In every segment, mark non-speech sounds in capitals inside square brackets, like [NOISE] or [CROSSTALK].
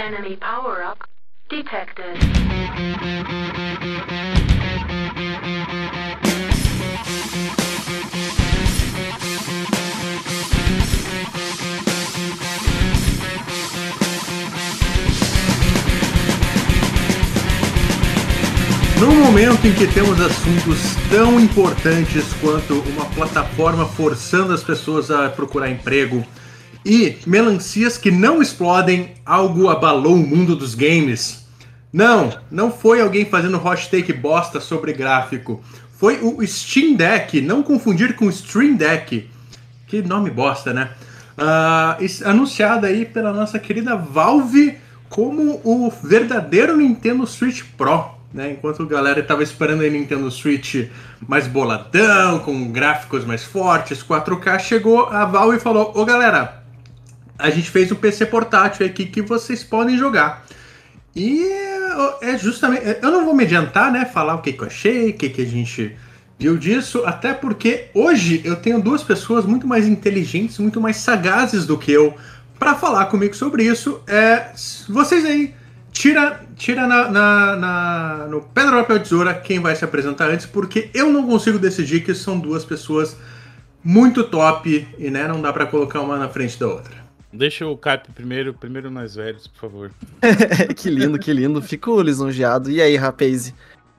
Enemy power-up detected. No momento em que temos assuntos tão importantes quanto uma plataforma forçando as pessoas a procurar emprego e melancias que não explodem, algo abalou o mundo dos games. Não, não foi alguém fazendo hot take bosta sobre gráfico. Foi o Steam Deck, não confundir com Stream Deck. Que nome bosta, né? Ah, es- anunciado aí pela nossa querida Valve como o verdadeiro Nintendo Switch Pro. Né? Enquanto a galera estava esperando a Nintendo Switch mais boladão, com gráficos mais fortes, 4K, chegou a Valve e falou: Ô galera, a gente fez um PC portátil aqui que vocês podem jogar. E é justamente. Eu não vou me adiantar, né? Falar o que, que eu achei, o que, que a gente viu disso, até porque hoje eu tenho duas pessoas muito mais inteligentes, muito mais sagazes do que eu para falar comigo sobre isso. É, vocês aí, tira, tira na, na, na- no pedra, papel, tesoura quem vai se apresentar antes, porque eu não consigo decidir que são duas pessoas muito top e né, não dá para colocar uma na frente da outra. Deixa o Cap primeiro, primeiro nós velhos, por favor. [LAUGHS] que lindo, que lindo. Fico lisonjeado. E aí, rapaz?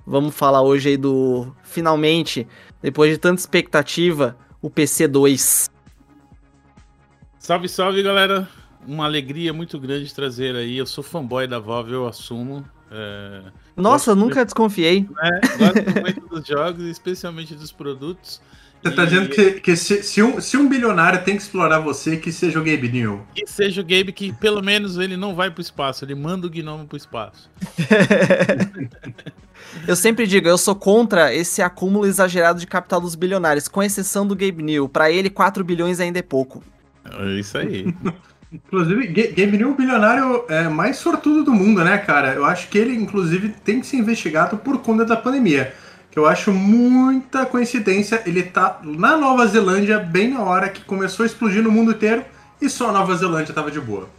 Vamos falar hoje aí do. Finalmente, depois de tanta expectativa, o PC2. Salve, salve, galera. Uma alegria muito grande trazer aí. Eu sou fanboy da Valve, eu assumo. É, Nossa, Gosto nunca desconfiei. né? Gosto muito dos jogos, especialmente dos produtos. Você tá dizendo que, que se, se um, se um bilionário tem que explorar você, que seja o Gabe New. E seja o Gabe que pelo menos ele não vai pro espaço, ele manda o gnomo pro espaço. [LAUGHS] Eu sempre digo, eu sou contra esse acúmulo exagerado de capital dos bilionários, com exceção do Gabe New. Pra ele, 4 bilhões ainda é pouco. É isso aí. [LAUGHS] Inclusive, Ga- Gabe New é o bilionário é, mais sortudo do mundo, né, cara? Eu acho que ele, inclusive, tem que ser investigado por conta da pandemia. Que eu acho muita coincidência. Ele tá na Nova Zelândia bem na hora que começou a explodir no mundo inteiro e só a Nova Zelândia tava de boa.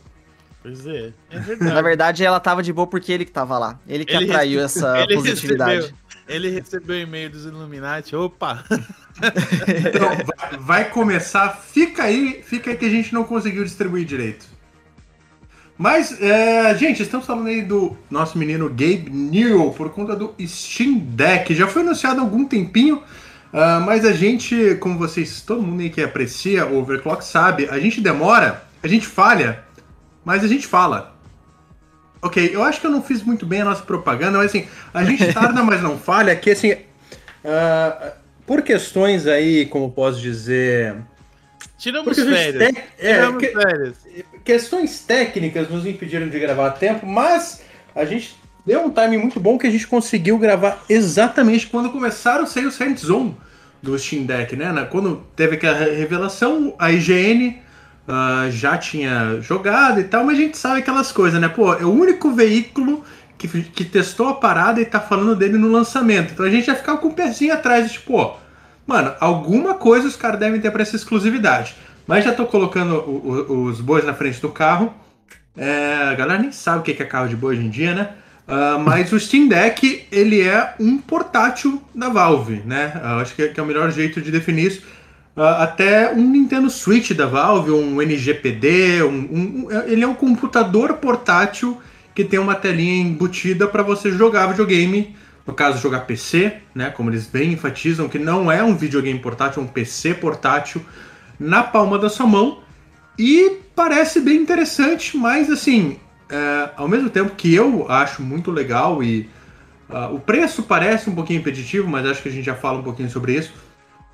Pois é, é [LAUGHS] Na verdade. verdade, ela tava de boa porque ele que tava lá. Ele que Ele atraiu rece- essa ele positividade. recebeu, ele recebeu e-mail dos Illuminati. Opa! Então, vai, vai começar. Fica aí, fica aí que a gente não conseguiu distribuir direito. Mas, é, gente, estamos falando aí do nosso menino Gabe Newell por conta do Steam Deck. Já foi anunciado há algum tempinho, ah, mas a gente, como vocês, todo mundo aí que aprecia o Overclock sabe, a gente demora, a gente falha, mas a gente fala. Ok, eu acho que eu não fiz muito bem a nossa propaganda, mas assim, a gente [LAUGHS] tarda, mas não falha, que assim, ah, por questões aí, como posso dizer, Tiramos férias. tem- é, Tiramos que- férias. Questões técnicas nos impediram de gravar a tempo, mas a gente deu um timing muito bom que a gente conseguiu gravar exatamente quando começaram a sair os hands-on do Steam Deck, né? Quando teve aquela revelação, a IGN ah, já tinha jogado e tal, mas a gente sabe aquelas coisas, né? Pô, é o único veículo que, que testou a parada e tá falando dele no lançamento. Então a gente já ficava com o pezinho atrás, tipo, pô, mano, alguma coisa os caras devem ter pra essa exclusividade. Mas já tô colocando o- o- os bois na frente do carro. É, a galera nem sabe o que é carro de boi hoje em dia, né? Ah, mas o Steam Deck, ele é um portátil da Valve, né? Eu acho que é, que é o melhor jeito de definir isso. Ah, até um Nintendo Switch da Valve, um NGPD, um, um- um- ele é um computador portátil que tem uma telinha embutida para você jogar videogame, no caso jogar PC, né? Como eles bem enfatizam que não é um videogame portátil, é um PC portátil na palma da sua mão e parece bem interessante, mas assim, é, ao mesmo tempo que eu acho muito legal e ah, o preço parece um pouquinho impeditivo, mas acho que a gente já fala um pouquinho sobre isso.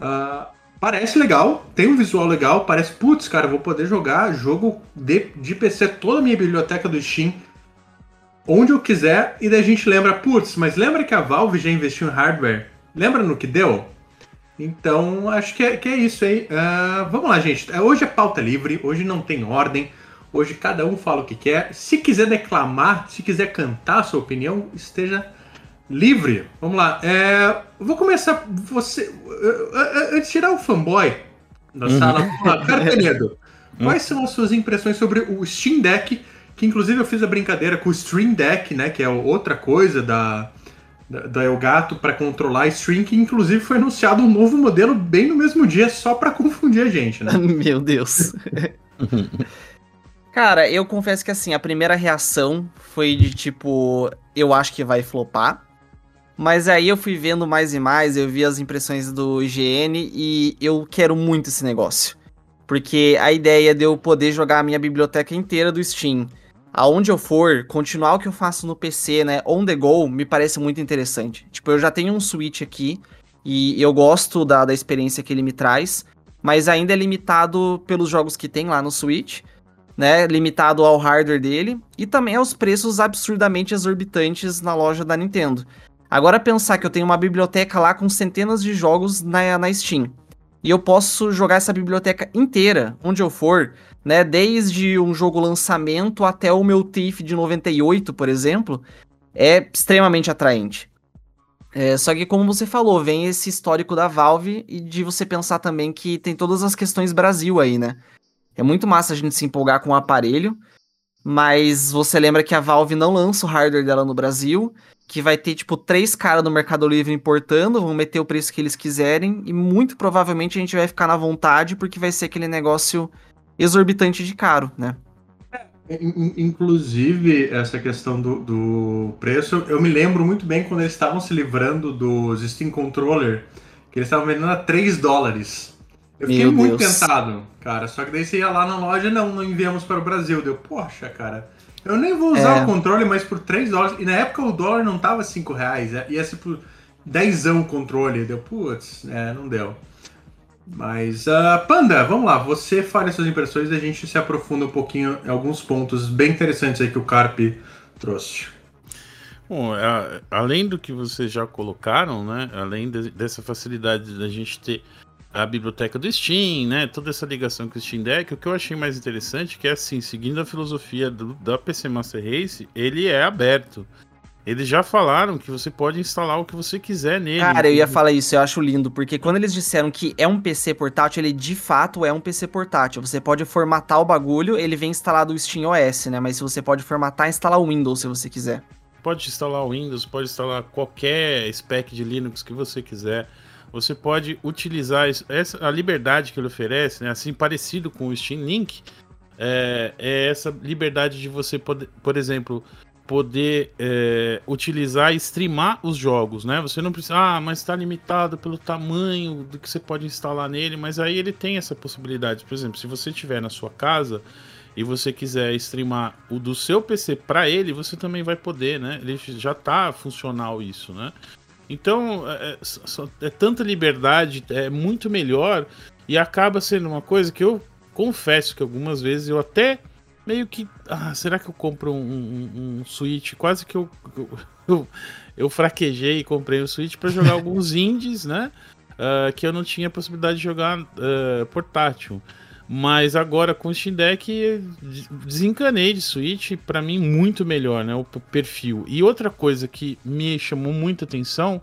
Ah, parece legal, tem um visual legal, parece, putz, cara, vou poder jogar jogo de, de PC, toda a minha biblioteca do Steam, onde eu quiser, e daí a gente lembra, putz, mas lembra que a Valve já investiu em hardware? Lembra no que deu? Então, acho que é, que é isso aí. Ah, vamos lá, gente. É, Hoje é pauta livre, hoje não tem ordem. Hoje cada um fala o que quer. Se quiser declamar, se quiser cantar a sua opinião, esteja livre. Vamos lá. É, vou começar. Você. Antes de tirar o fanboy da sala, vamos lá. [LAUGHS] Cara Canedo, quais são as suas impressões sobre o Steam Deck que inclusive eu fiz a brincadeira com o Stream Deck, né, que é outra coisa da, da, Elgato para controlar stream, que inclusive foi anunciado um novo modelo bem no mesmo dia, só para confundir a gente, né? [LAUGHS] Meu Deus. [LAUGHS] Cara, eu confesso que assim, a primeira reação foi de tipo, eu acho que vai flopar. Mas aí eu fui vendo mais e mais, eu vi as impressões do IGN e eu quero muito esse negócio. Porque a ideia de eu poder jogar a minha biblioteca inteira do Steam, aonde eu for, continuar o que eu faço no PC, né, on the go, me parece muito interessante. Tipo, eu já tenho um Switch aqui e eu gosto da, da experiência que ele me traz, mas ainda é limitado pelos jogos que tem lá no Switch né, limitado ao hardware dele e também aos preços absurdamente exorbitantes na loja da Nintendo. Agora pensar que eu tenho uma biblioteca lá com centenas de jogos na, na Steam e eu posso jogar essa biblioteca inteira onde eu for, né, desde um jogo lançamento até o meu Thief de 98, por exemplo, é extremamente atraente. É, só que como você falou, vem esse histórico da Valve e de você pensar também que tem todas as questões Brasil aí, né? É muito massa a gente se empolgar com o aparelho, mas você lembra que a Valve não lança o hardware dela no Brasil, que vai ter, tipo, três caras no Mercado Livre importando, vão meter o preço que eles quiserem, e muito provavelmente a gente vai ficar na vontade, porque vai ser aquele negócio exorbitante de caro, né? Inclusive, essa questão do, do, preço, eu me lembro muito bem quando eles estavam se livrando dos Steam Controller, que eles estavam vendendo a 3 dólares. Eu fiquei Meu muito Deus. tentado, cara. Só que daí você ia lá na loja, não, não enviamos para o Brasil. Deu, poxa, cara. Eu nem vou usar é. o controle, mas por 3 dólares. E na época o dólar não tava 5 reais, é, ia ser por 10 o controle. Deu, putz, é, não deu. Mas, uh, Panda, vamos lá, você fale suas impressões e a gente se aprofunda um pouquinho em alguns pontos bem interessantes aí que o Carp trouxe. Bom, além do que vocês já colocaram, né? Além de, dessa facilidade da gente ter a biblioteca do Steam, né? Toda essa ligação com o Steam Deck. O que eu achei mais interessante é que, assim, seguindo a filosofia do, da PC Master Race, ele é aberto. Eles já falaram que você pode instalar o que você quiser nele. Cara, eu ia falar isso, eu acho lindo, porque quando eles disseram que é um PC portátil, ele de fato é um PC portátil. Você pode formatar o bagulho, ele vem instalado o Steam OS, né? Mas se você pode formatar, instalar o Windows se você quiser. Pode instalar o Windows, pode instalar qualquer spec de Linux que você quiser você pode utilizar essa, a liberdade que ele oferece, né, assim parecido com o Steam Link, é, é essa liberdade de você poder, por exemplo, poder é, utilizar e streamar os jogos, né? Você não precisa, ah, mas está limitado pelo tamanho do que você pode instalar nele, mas aí ele tem essa possibilidade. Por exemplo, se você tiver na sua casa e você quiser streamar o do seu PC para ele, você também vai poder, né? Ele já está funcional isso, né? Então, é, é, é, tanta liberdade, é muito melhor e acaba sendo uma coisa que eu confesso que algumas vezes eu até meio que. Ah, será que eu compro um, um, um Switch? Quase que eu, eu, eu fraquejei e comprei o um Switch para jogar [LAUGHS] alguns indies, né? Uh, que eu não tinha possibilidade de jogar uh, portátil. Mas agora com o Steam Deck desencanei de Switch, para mim muito melhor, né, o perfil. E outra coisa que me chamou muita atenção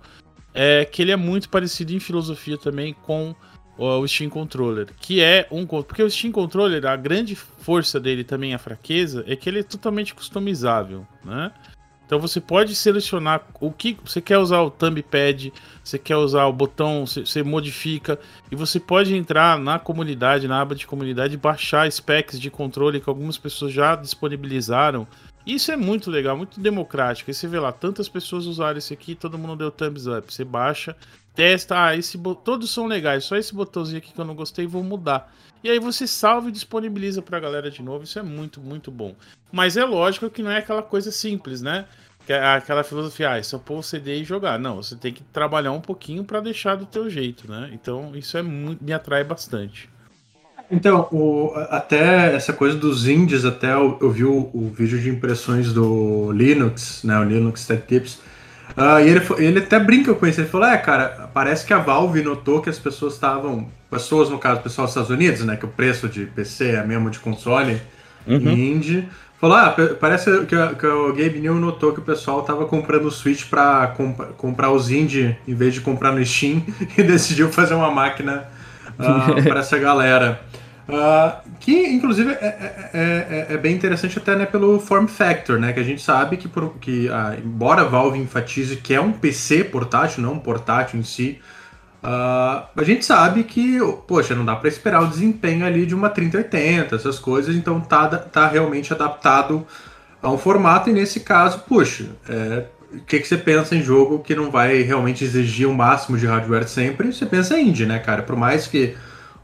é que ele é muito parecido em filosofia também com o Steam Controller, que é um porque o Steam Controller, a grande força dele também a fraqueza é que ele é totalmente customizável, né? Então você pode selecionar o que você quer usar o thumb pad, você quer usar o botão, você, você, modifica e você pode entrar na comunidade, na aba de comunidade baixar specs de controle que algumas pessoas já disponibilizaram. Isso é muito legal, muito democrático. E você vê lá, tantas pessoas usaram esse aqui, todo mundo deu thumbs up. Você baixa, testa, ah, esse todos são legais, só esse botãozinho aqui que eu não gostei, vou mudar. E aí você salva e disponibiliza pra galera de novo. Isso é muito, muito bom. Mas é lógico que não é aquela coisa simples, né? É aquela filosofia, ah, é só pôr o CD e jogar. Não, você tem que trabalhar um pouquinho para deixar do teu jeito, né? Então isso é muito, me atrai bastante. Então, o, até essa coisa dos indies, até eu, eu vi o, o, vídeo de impressões do Linux, né? O Linux Tech Tips. Uh, e ele, ele até brinca com isso. Ele falou: É, cara, parece que a Valve notou que as pessoas estavam. Pessoas, no caso, pessoal dos Estados Unidos, né? Que o preço de PC é mesmo de console uhum. indie. Falou: Ah, parece que, que o Gabe New notou que o pessoal tava comprando o Switch pra comp comprar os indie em vez de comprar no Steam [LAUGHS] e decidiu fazer uma máquina [LAUGHS] uh, para essa galera. Uh, que inclusive é, é, é, é, bem interessante até né, pelo form factor, né? Que a gente sabe que, por, que ah, embora a Valve enfatize que é um PC portátil, não um portátil em si, uh, a gente sabe que, poxa, não dá para esperar o desempenho ali de uma 3080, essas coisas, então tá, tá realmente adaptado a um formato, e nesse caso, puxa, é, o que, que você pensa em jogo que não vai realmente exigir o máximo de hardware sempre? Você pensa em indie, né, cara? Por mais que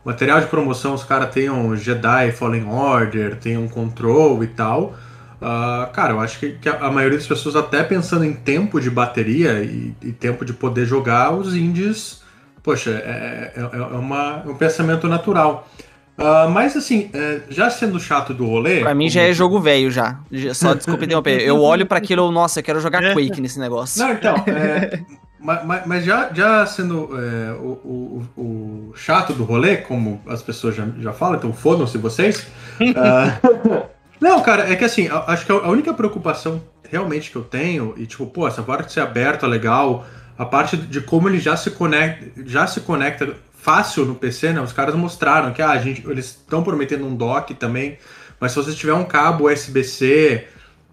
material de promoção os caras tenham Jedi Fallen Order, tenham Control e tal. Uh, cara, eu acho que, que, a maioria das pessoas, até pensando em tempo de bateria e, e tempo de poder jogar, os indies, poxa, é, é, é, uma, é um pensamento natural. Uh, mas assim, é, já sendo chato do rolê. Pra mim já é jogo velho já. Só desculpa interromper. Eu olho para aquilo, nossa, eu quero jogar é. Quake nesse negócio. Não, então. [LAUGHS] É, mas, mas, já, já sendo é, o, o, o, chato do rolê, como as pessoas já, já falam, então fodam-se vocês. uh, [LAUGHS] não, cara, é que assim, acho que a única preocupação realmente que eu tenho, e tipo, pô, essa parte de ser aberta legal, a parte de como ele já se conecta, já se conecta fácil no PC, né? Os caras mostraram que ah, a gente, eles estão prometendo um dock também, mas se você tiver um cabo USB-C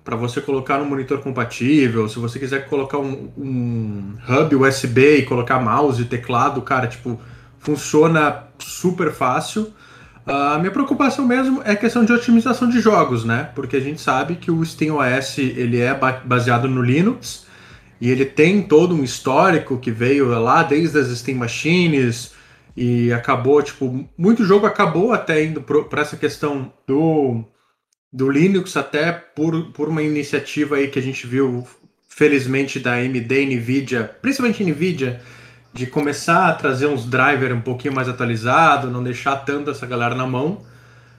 para você colocar no monitor compatível, se você quiser colocar um, um hub USB e colocar mouse e teclado, cara, tipo, funciona super fácil. A uh, minha preocupação mesmo é a questão de otimização de jogos, né? Porque a gente sabe que o SteamOS ele é baseado no Linux e ele tem todo um histórico que veio lá desde as Steam Machines, e acabou, tipo, muito jogo acabou até indo para essa questão do, do Linux, até por, por uma iniciativa aí que a gente viu, felizmente, da AMD NVIDIA, principalmente NVIDIA, de começar a trazer uns drivers um pouquinho mais atualizados, não deixar tanto essa galera na mão.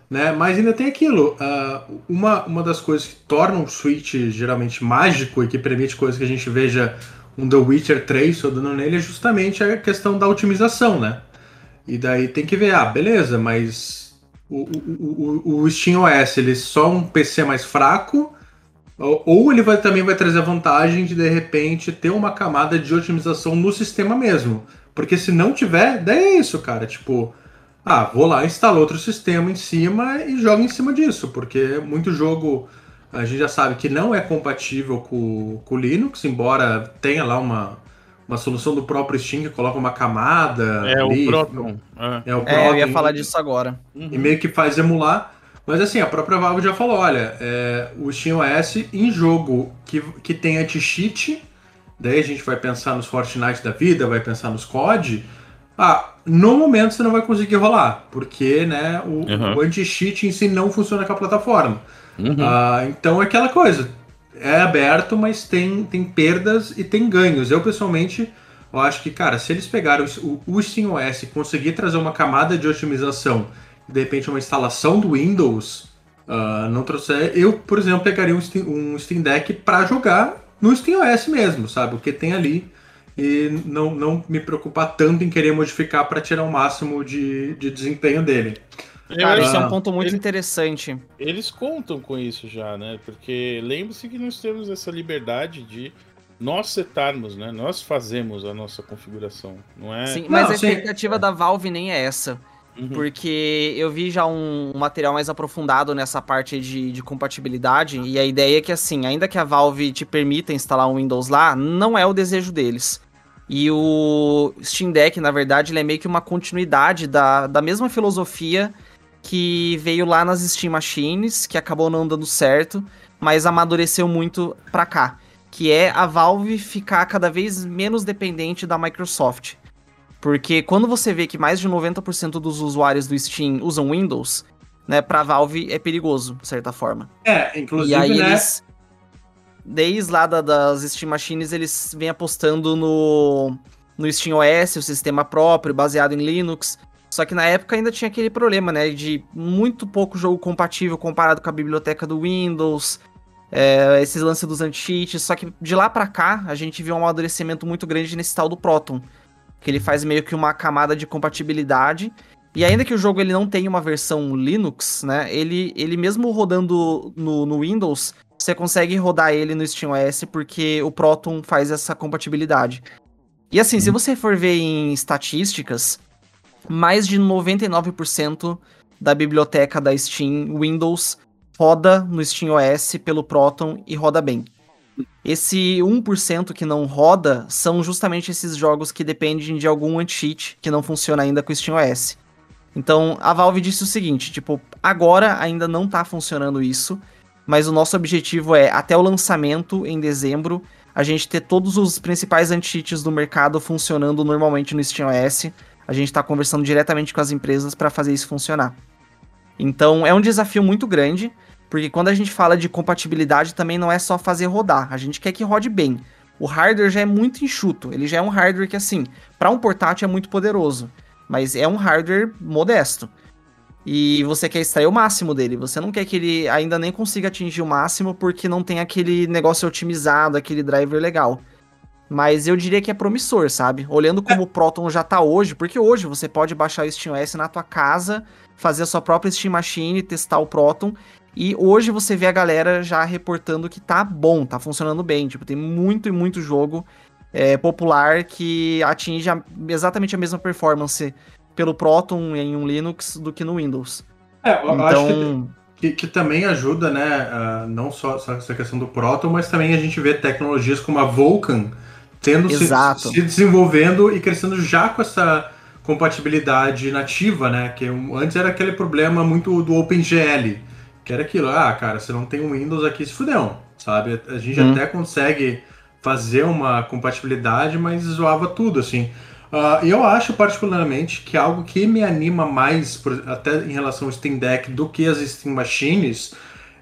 Né? Mas ainda tem aquilo. Uh, uma, uma das coisas que torna o Switch geralmente mágico e que permite coisas que a gente veja um The Witcher 3 rodando nele é justamente a questão da otimização, né? E daí tem que ver, ah, beleza, mas o, o, o, o Steam OS ele é só um PC mais fraco, ou ele vai, também vai trazer a vantagem de de repente ter uma camada de otimização no sistema mesmo. Porque se não tiver, daí é isso, cara. Tipo, ah, vou lá, instalo outro sistema em cima e jogo em cima disso. Porque muito jogo a gente já sabe que não é compatível com o Linux, embora tenha lá uma, uma solução do próprio Steam que coloca uma camada. É ali, o Proton. É. é o Proton. É, eu ia falar disso agora. E meio que faz emular. Mas assim, a própria Valve já falou, olha, é, o SteamOS em jogo que, que tem anti-cheat, daí a gente vai pensar nos Fortnite da vida, vai pensar nos COD, ah, no momento você não vai conseguir rolar, porque né, o, uhum. o anti-cheat em si não funciona com a plataforma. Uhum. Ah, então é aquela coisa, é aberto, mas tem, tem perdas e tem ganhos. Eu, pessoalmente, eu acho que, cara, se eles pegaram o, o SteamOS e conseguir trazer uma camada de otimização, de repente uma instalação do Windows, uh, não trouxer, eu, por exemplo, pegaria um Steam, um Steam Deck para jogar no SteamOS mesmo, sabe? O que tem ali e não, não me preocupar tanto em querer modificar para tirar o máximo de, de desempenho dele. Cara, isso é um ponto muito eles, interessante. Eles contam com isso já, né? Porque lembre-se que nós temos essa liberdade de nós setarmos, né? Nós fazemos a nossa configuração, não é? Sim, mas não, a expectativa sim. da Valve nem é essa. Uhum. Porque eu vi já um, material mais aprofundado nessa parte de, de, compatibilidade, e a ideia é que, assim, ainda que a Valve te permita instalar um Windows lá, não é o desejo deles. E o Steam Deck, na verdade, ele é meio que uma continuidade da, da mesma filosofia que veio lá nas Steam Machines, que acabou não dando certo, mas amadureceu muito pra cá, que é a Valve ficar cada vez menos dependente da Microsoft. Porque quando você vê que mais de 90% dos usuários do Steam usam Windows, né, pra Valve é perigoso, de certa forma. É, inclusive, e aí né? eles desde lá da, das Steam Machines, eles vêm apostando no, no Steam OS, o sistema próprio, baseado em Linux. Só que na época ainda tinha aquele problema, né? De muito pouco jogo compatível comparado com a biblioteca do Windows, é, esses lances dos anti-cheats. Só que de lá para cá, a gente viu um amadurecimento muito grande nesse tal do Proton. Que ele faz meio que uma camada de compatibilidade. E ainda que o jogo ele não tenha uma versão Linux, né? Ele, ele mesmo rodando no, no Windows, você consegue rodar ele no SteamOS porque o Proton faz essa compatibilidade. E assim, se uhum. você for ver em estatísticas, mais de 99% da biblioteca da Steam Windows roda no SteamOS pelo Proton e roda bem. Esse 1% que não roda são justamente esses jogos que dependem de algum anti-cheat que não funciona ainda com o SteamOS. Então, a Valve disse o seguinte, tipo, agora ainda não tá funcionando isso, mas o nosso objetivo é, até o lançamento, em dezembro, a gente ter todos os principais anti-cheats do mercado funcionando normalmente no SteamOS. A gente tá conversando diretamente com as empresas para fazer isso funcionar. Então, é um desafio muito grande, porque quando a gente fala de compatibilidade, também não é só fazer rodar, a gente quer que rode bem. O hardware já é muito enxuto, ele já é um hardware que, assim, para um portátil é muito poderoso, mas é um hardware modesto. E você quer extrair o máximo dele, você não quer que ele ainda nem consiga atingir o máximo porque não tem aquele negócio otimizado, aquele driver legal. Mas eu diria que é promissor, sabe? Olhando como o Proton já tá hoje, porque hoje você pode baixar o SteamOS na tua casa, fazer a sua própria Steam Machine, testar o Proton e hoje você vê a galera já reportando que tá bom, tá funcionando bem. Tipo, tem muito e muito jogo é, popular que atinge a, exatamente a mesma performance pelo Proton em um Linux do que no Windows. É, eu então... acho que, que, que, também ajuda, né? Uh, não só essa questão do Proton, mas também a gente vê tecnologias como a Vulkan tendo se, se, desenvolvendo e crescendo já com essa compatibilidade nativa, né? Que antes era aquele problema muito do OpenGL que era aquilo, ah, cara, você não tem um Windows aqui, se fudeu, sabe? A gente hum. até consegue fazer uma compatibilidade, mas zoava tudo, assim. Uh, e eu acho particularmente que algo que me anima mais, por, até em relação ao Steam Deck, do que as Steam Machines,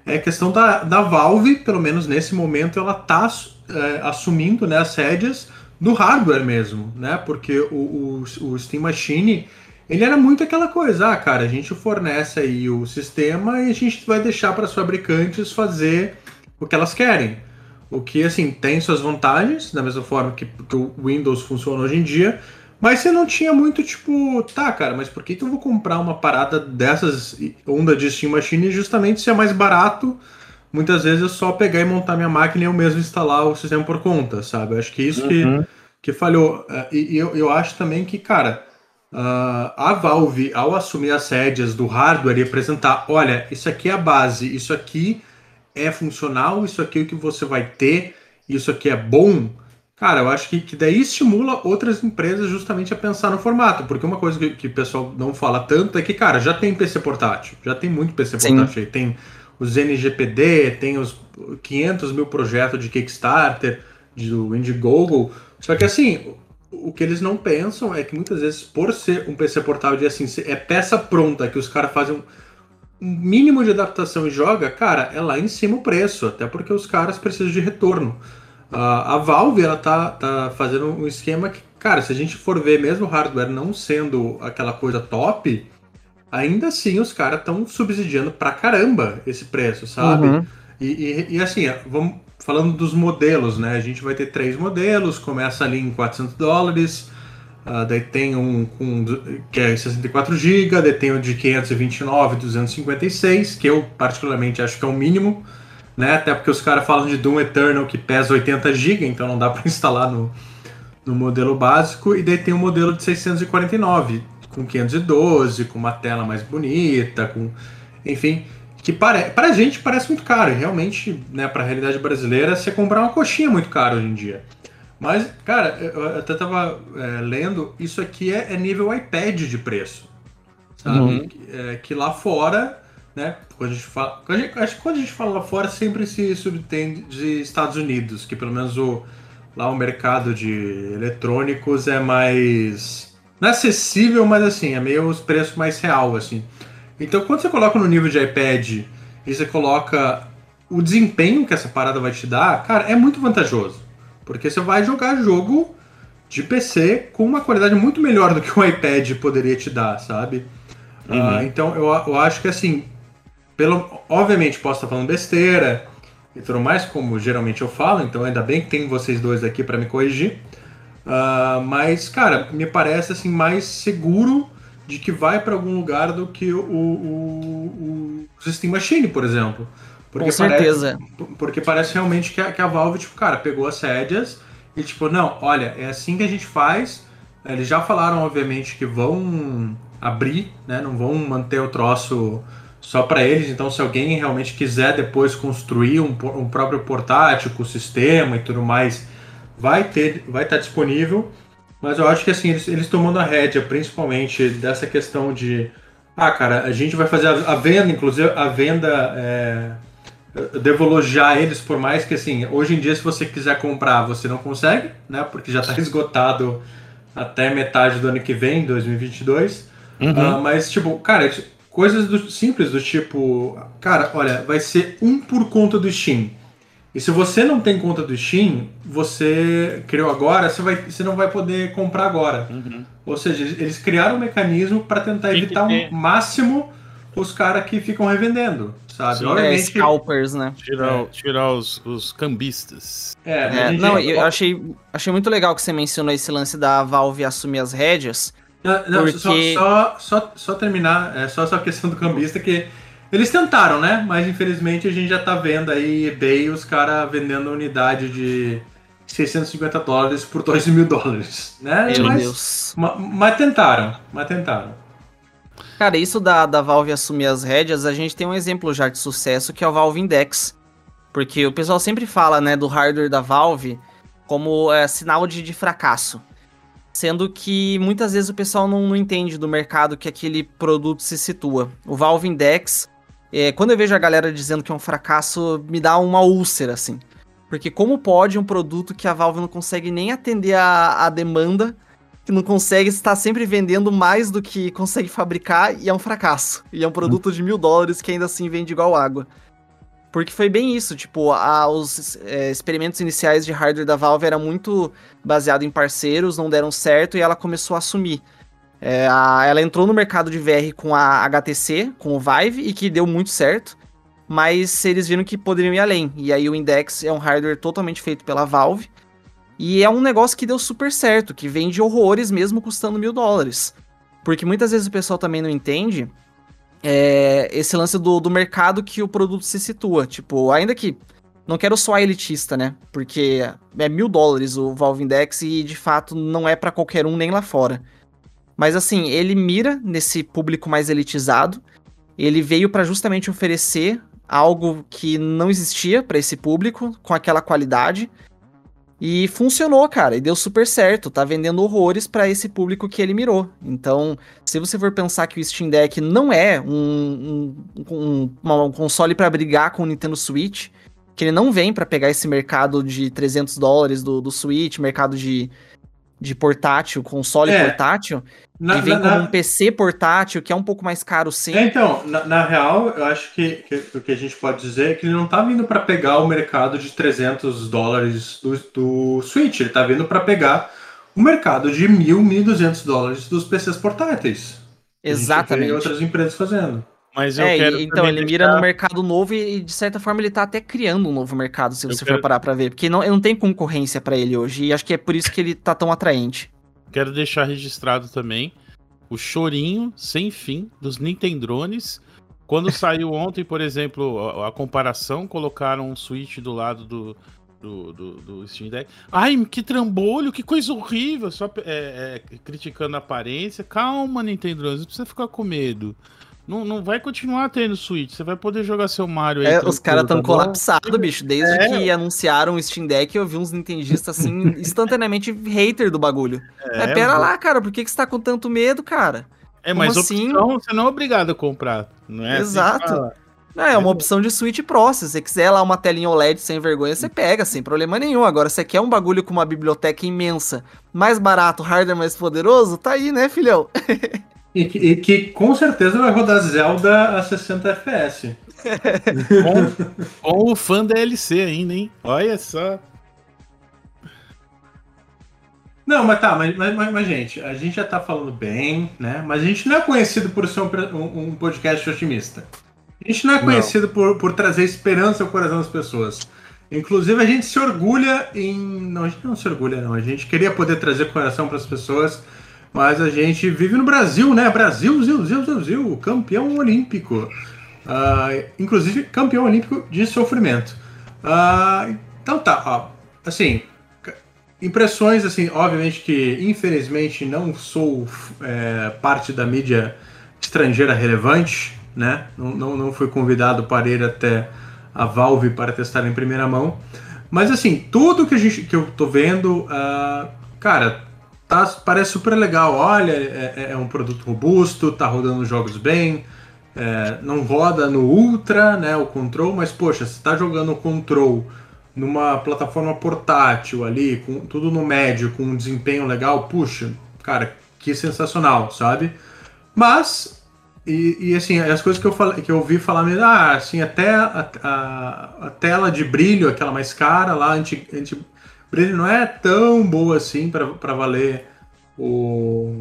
é a questão da, da Valve, pelo menos nesse momento, ela tá é, assumindo né, as rédeas do hardware mesmo, né? Porque o, o, o Steam Machine ele era muito aquela coisa, ah, cara, a gente fornece aí o sistema e a gente vai deixar para as fabricantes fazer o que elas querem. O que, assim, tem suas vantagens, da mesma forma que, que o Windows funciona hoje em dia, mas você não tinha muito, tipo, tá, cara, mas por que, que eu vou comprar uma parada dessas onda de Steam Machine justamente se é mais barato? Muitas vezes é só pegar e montar minha máquina e eu mesmo instalar o sistema por conta, sabe? Eu acho que isso uhum. que, que falhou. É, e, eu, eu acho também que, cara, Uh, a Valve, ao assumir as rédeas do hardware e apresentar, olha, isso aqui é a base, isso aqui é funcional, isso aqui é o que você vai ter, isso aqui é bom, cara, eu acho que, que daí estimula outras empresas justamente a pensar no formato, porque uma coisa que, que o pessoal não fala tanto é que, cara, já tem PC portátil, já tem muito PC Sim. portátil aí, tem os NGPD, tem os 500 mil projetos de Kickstarter, do Indiegogo, só que assim, o que eles não pensam é que muitas vezes, por ser um PC portátil de assim, é peça pronta que os caras fazem um mínimo de adaptação e joga, cara, é lá em cima o preço, até porque os caras precisam de retorno. Uh, a Valve, ela tá, tá fazendo um esquema que, cara, se a gente for ver mesmo o hardware não sendo aquela coisa top, ainda assim os caras estão subsidiando pra caramba esse preço, sabe? Uhum. E, e, e, assim, vamos, falando dos modelos, né? A gente vai ter três modelos, começa ali em 400 dólares, uh, daí tem um, um que é 64 GB, daí tem o de 529 256, que eu particularmente acho que é o mínimo, né? Até porque os caras falam de Doom Eternal que pesa 80 GB, então não dá para [LAUGHS] instalar no, no modelo básico, e daí tem o modelo de 649 com 512, com uma tela mais bonita, com enfim, que pare... pra gente parece muito caro. E realmente, né, pra realidade brasileira, você comprar uma coxinha é muito caro hoje em dia. Mas, cara, eu até tava é, lendo, isso aqui é, é, nível iPad de preço. Sabe? Uhum. É, que lá fora, né? Quando a gente fala. A gente, acho que quando a gente fala lá fora, sempre se subtende de Estados Unidos, que pelo menos o, lá o mercado de eletrônicos é mais. Não é acessível, mas assim, é meio os preços mais real, assim. Então, quando você coloca no nível de iPad e você coloca o desempenho que essa parada vai te dar, cara, é muito vantajoso. Porque você vai jogar jogo de PC com uma qualidade muito melhor do que o iPad poderia te dar, sabe? Uhum. Uh, então, eu, eu acho que assim, pelo, obviamente posso estar falando besteira e tudo mais, como geralmente eu falo, então ainda bem que tem vocês dois aqui para me corrigir. Uh, mas, cara, me parece assim mais seguro de que vai para algum lugar do que o, o, o, Steam Machine, por exemplo. Porque Com certeza. Parece, porque parece realmente que a, que a Valve, tipo, cara, pegou as rédeas e tipo, não, olha, é assim que a gente faz. Eles já falaram, obviamente, que vão abrir, né? Não vão manter o troço só para eles. Então, se alguém realmente quiser depois construir um, um próprio portátil com sistema e tudo mais, vai ter, vai estar disponível. Mas eu acho que assim, eles, eles tomando a rédea, principalmente dessa questão de ah, cara, a gente vai fazer a, a venda, inclusive a venda é, eu devo elogiar eles, por mais que assim, hoje em dia, se você quiser comprar, você não consegue, né? Porque já está esgotado até metade do ano que vem, 2022. Uhum. Ah, mas, tipo, cara, t- coisas do- simples do tipo, cara, olha, vai ser um por conta do Steam. E se você não tem conta do Steam, você criou agora, você, vai, você não vai poder comprar agora. Uhum. Ou seja, eles- criaram um mecanismo para tentar Tem evitar ter. ao máximo os caras que ficam revendendo, sabe? Sim. É, scalpers, né? Tirar, tirar os, os cambistas. é, É, gente- não, eu achei, achei muito legal que você mencionou esse lance da Valve assumir as rédeas. Não, não, Porque- só, só, só, só terminar, é só essa questão do cambista que eles tentaram, né? Mas infelizmente a gente já tá vendo aí eBay os caras vendendo unidade de 650 dólares por 2 mil dólares, né? Meu mas, Deus. ma- Mas, tentaram, mas tentaram. Cara, isso da, da Valve assumir as rédeas, a gente tem um exemplo já de sucesso que é o Valve Index. Porque o pessoal sempre fala, né, do hardware da Valve como é, sinal de, de fracasso. Sendo que muitas vezes o pessoal não, não entende do mercado que aquele produto se situa. O Valve Index, é, quando eu vejo a galera dizendo que é um fracasso, me dá uma úlcera, assim. Porque como pode um produto que a Valve não consegue nem atender a, a demanda que não consegue estar sempre vendendo mais do que consegue fabricar e é um fracasso. E é um produto de mil dólares que ainda assim vende igual água. Porque foi bem isso, tipo, a- os é, experimentos iniciais de hardware da Valve era muito baseado em parceiros, não deram certo e ela começou a assumir. É, a- ela entrou no mercado de VR com a HTC, com o Vive, e que deu muito certo. Mas eles viram que poderiam ir além. E aí o Index é um hardware totalmente feito pela Valve. E é um negócio que deu super certo, que vende horrores mesmo custando mil dólares. Porque muitas vezes o pessoal também não entende é, esse lance do, do mercado que o produto se situa. Tipo, ainda que não quero soar elitista, né? Porque é mil dólares o Valve Index e de fato não é pra qualquer um nem lá fora. Mas assim, ele mira nesse público mais elitizado. Ele veio pra justamente oferecer algo que não existia pra esse público com aquela qualidade. E funcionou, cara, e deu super certo. Tá vendendo horrores pra esse público que ele mirou. Então, se você for pensar que o Steam Deck não é um, um, um- um console pra brigar com o Nintendo Switch, que ele não vem pra pegar esse mercado de 300 dólares do, do Switch, mercado de, de portátil, console É. portátil, Na, e vem na- como na- um PC portátil, que é um pouco mais caro sim. É, então, na, na real, eu acho que, que o que a gente pode dizer é que ele não tá vindo para pegar o mercado de 300 dólares do, do Switch, ele tá vindo para pegar o mercado de 1.000, 1.200 dólares dos PCs portáteis. Exatamente. outras empresas fazendo. Mas eu É, quero então ele mira deixar- no mercado novo e, de certa forma ele tá até criando um novo mercado, se Eu você quero- for parar pra ver, porque não, não tem concorrência pra ele hoje, e acho que é por isso que ele tá tão atraente. Quero deixar registrado também o chorinho sem fim dos Nintendrones. Quando saiu ontem, por exemplo, a, a comparação, colocaram um Switch do lado do, do, do, do Steam Deck. Ai, que trambolho, que coisa horrível! Só é, é, criticando a aparência. Calma, Nintendrones, não precisa ficar com medo. Não, não vai continuar tendo Switch, você vai poder jogar seu Mario aí. É, os caras tão tá colapsados, bicho. Desde É. que anunciaram o Steam Deck, eu vi uns nintendistas assim, [LAUGHS] instantaneamente hater do bagulho. É, Mas pera lá, cara, por que, que você tá com tanto medo, cara? É, mas Como assim? opção você não é obrigado a comprar. Não é assim Exato. fala. Não, é uma opção de Switch Pro. Se você quiser lá uma telinha OLED sem vergonha, você pega, sem problema nenhum. Agora, você quer um bagulho com uma biblioteca imensa, mais barato, hardware mais poderoso? Tá aí, né, filhão? [LAUGHS] E que, e que com certeza vai rodar Zelda a 60 FPS. [LAUGHS] Com, com o fã DLC ainda, hein? Olha só. Não, mas tá, mas, mas, mas, mas, gente, a gente já tá falando bem, né? Mas a gente não é conhecido por ser um, um- podcast otimista. A gente não é Não. conhecido por, por trazer esperança ao coração das pessoas. Inclusive, a gente se orgulha em. Não, a gente não se orgulha, não. A gente queria poder trazer coração para as pessoas, mas a gente vive no Brasil, né? Brasil, Zil, Zil, Zil, Zil, campeão olímpico. Ah, inclusive, campeão olímpico de sofrimento. Ah, então tá, ó. Assim, impressões, assim, obviamente que, infelizmente, não sou é, parte da mídia estrangeira relevante, né? Não, não, não fui convidado para ir até a Valve para testar em primeira mão. Mas, assim, tudo que, a gente, que eu tô vendo, uh, cara, tá, parece super legal. Olha, é, é, um produto robusto, tá rodando jogos bem, é, não roda no Ultra, né, o Control, mas, poxa, você tá jogando o Control numa plataforma portátil ali, com tudo no médio, com um desempenho legal, puxa, cara, que sensacional, sabe? Mas, e, e assim, as coisas que eu, falei, que eu ouvi falar, ah, assim, até a, a, a tela de brilho, aquela mais cara lá, anti, anti, brilho não é tão boa assim para valer o,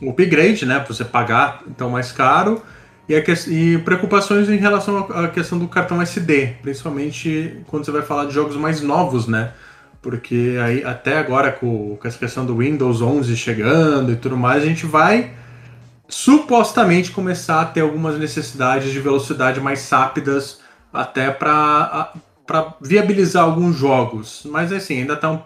o upgrade, né? Pra você pagar então mais caro. E, que, e, preocupações em relação à questão do cartão SD, principalmente quando você vai falar de jogos mais novos, né? Porque aí até agora com, com essa questão do Windows 11 chegando e tudo mais, a gente vai supostamente começar a ter algumas necessidades de velocidade mais rápidas até para viabilizar alguns jogos. Mas assim, ainda estão. Tá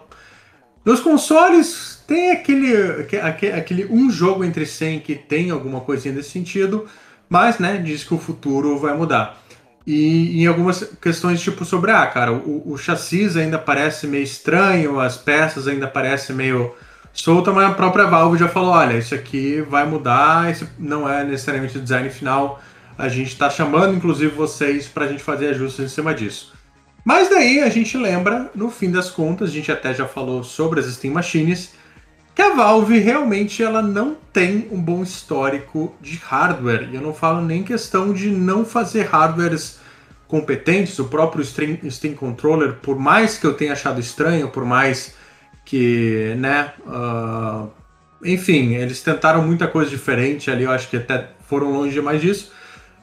Nos consoles tem aquele, aquele, aquele um jogo entre 100 que tem alguma coisinha desse sentido mas, né, diz que o futuro vai mudar. E em algumas questões, tipo, sobre, ah, cara, o, o chassis ainda parece meio estranho, as peças ainda parecem meio solta, mas a própria Valve já falou, olha, isso aqui vai mudar, esse não é necessariamente o design final, a gente está chamando, inclusive, vocês para a gente fazer ajustes em cima disso. Mas daí a gente lembra, no fim das contas, a gente até já falou sobre as Steam Machines, que a Valve realmente ela não tem um bom histórico de hardware. E eu não falo nem questão de não fazer hardwares competentes. O próprio Steam, Controller, por mais que eu tenha achado estranho, por mais que, né, uh, enfim, eles tentaram muita coisa diferente ali. Eu acho que até foram longe demais disso.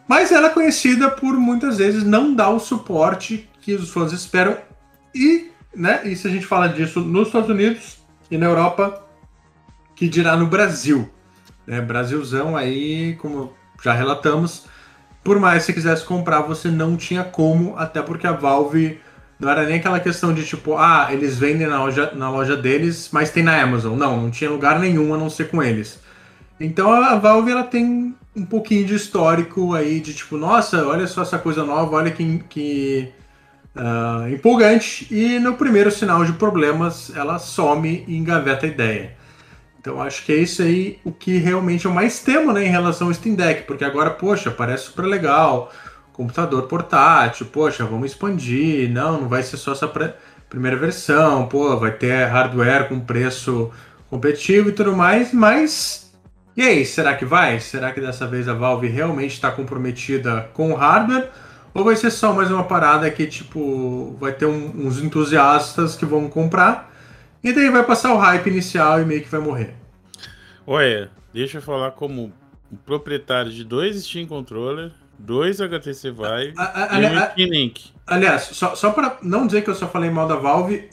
Mas ela é conhecida por muitas vezes não dar o suporte que os fãs esperam. E, né, e se a gente fala disso nos Estados Unidos e na Europa, que dirá no Brasil. Né? Brasilzão aí, como já relatamos, por mais que você quisesse comprar, você não tinha como, até porque a Valve não era nem aquela questão de tipo, ah, eles vendem na loja, na loja deles, mas tem na Amazon. Não, não tinha lugar nenhum a não ser com eles. Então a Valve ela tem um pouquinho de histórico aí de tipo, nossa, olha só essa coisa nova, olha que, que uh, empolgante. E no primeiro sinal de problemas, ela some e engaveta a ideia. Então acho que é isso aí o que realmente eu mais temo né, em relação ao Steam Deck, porque agora, poxa, parece super legal, computador portátil, poxa, vamos expandir, não, não vai ser só essa primeira versão, pô, vai ter hardware com preço competitivo e tudo mais, mas e aí, será que vai? Será que dessa vez a Valve realmente está comprometida com o hardware? Ou vai ser só mais uma parada que, tipo, vai ter um, uns entusiastas que vão comprar e daí vai passar o hype inicial e meio que vai morrer. Olha, deixa eu falar como proprietário de dois Steam Controller, dois HTC Vive a, a, e um Steam Link. Aliás, só, só para não dizer que eu só falei mal da Valve,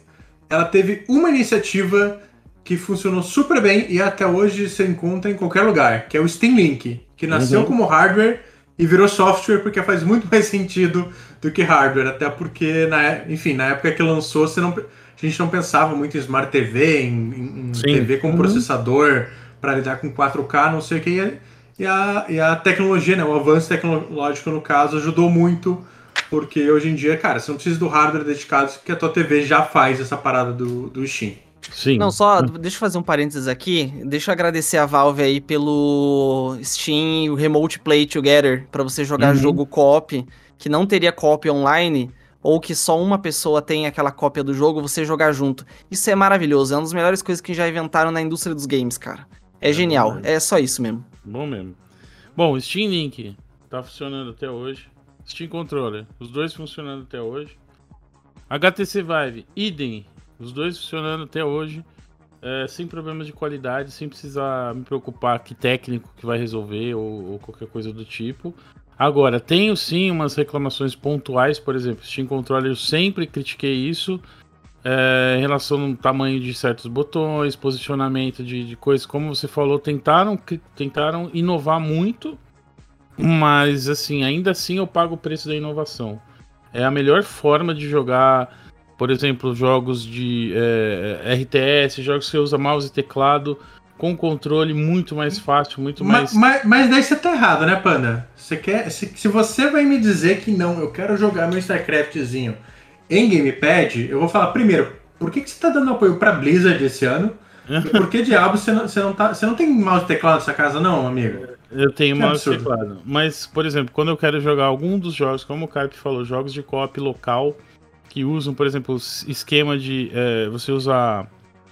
ela teve uma iniciativa que funcionou super bem e até hoje se encontra em qualquer lugar, que é o Steam Link, que nasceu uhum. como hardware e virou software porque faz muito [LAUGHS] mais sentido do que hardware, até porque, na, enfim, na época que lançou, você não a gente não pensava muito em Smart TV, em, em TV com uhum. processador para lidar com 4K, não sei o que. E a, e a tecnologia, né, o avanço tecnológico no caso, ajudou muito, porque hoje em dia, cara, você não precisa do hardware dedicado, que a tua TV já faz essa parada do, do Steam. Sim. Não, só, deixa eu fazer um parênteses aqui. Deixa eu agradecer a Valve aí pelo Steam Remote Play Together, para você jogar uhum. jogo co-op, que não teria co-op online ou que só uma pessoa tem aquela cópia do jogo, você jogar junto. Isso é maravilhoso, é uma das melhores coisas que já inventaram na indústria dos games, cara. É, é genial, é só isso mesmo. Bom mesmo. Bom, Steam Link tá funcionando até hoje. Steam Controller, os dois funcionando até hoje. HTC Vive, idem, os dois funcionando até hoje. É, sem problemas de qualidade, sem precisar me preocupar que técnico que vai resolver ou, ou qualquer coisa do tipo. Agora, tenho sim umas reclamações pontuais, por exemplo, Steam Controller eu sempre critiquei isso é, em relação ao tamanho de certos botões, posicionamento de, de coisas, como você falou, tentaram, tentaram inovar muito, mas assim, ainda assim eu pago o preço da inovação. É a melhor forma de jogar Por exemplo, jogos de é, RTS, jogos que você usa mouse e teclado com controle muito mais fácil, muito mais. Mas, mas, daí você tá errado, né, Panda? Você quer, se, se você vai me dizer que não, eu quero jogar meu StarCraftzinho em Gamepad, eu vou falar primeiro, por que, que você tá dando apoio pra Blizzard esse ano? [LAUGHS] E por que diabo você não, você não tá. Você não tem mouse e teclado nessa casa, não, amigo? Eu tenho mouse e teclado. Mas, por exemplo, quando eu quero jogar algum dos jogos, como o Carpe falou, jogos de co-op local que usam, por exemplo, esquema de é, você usar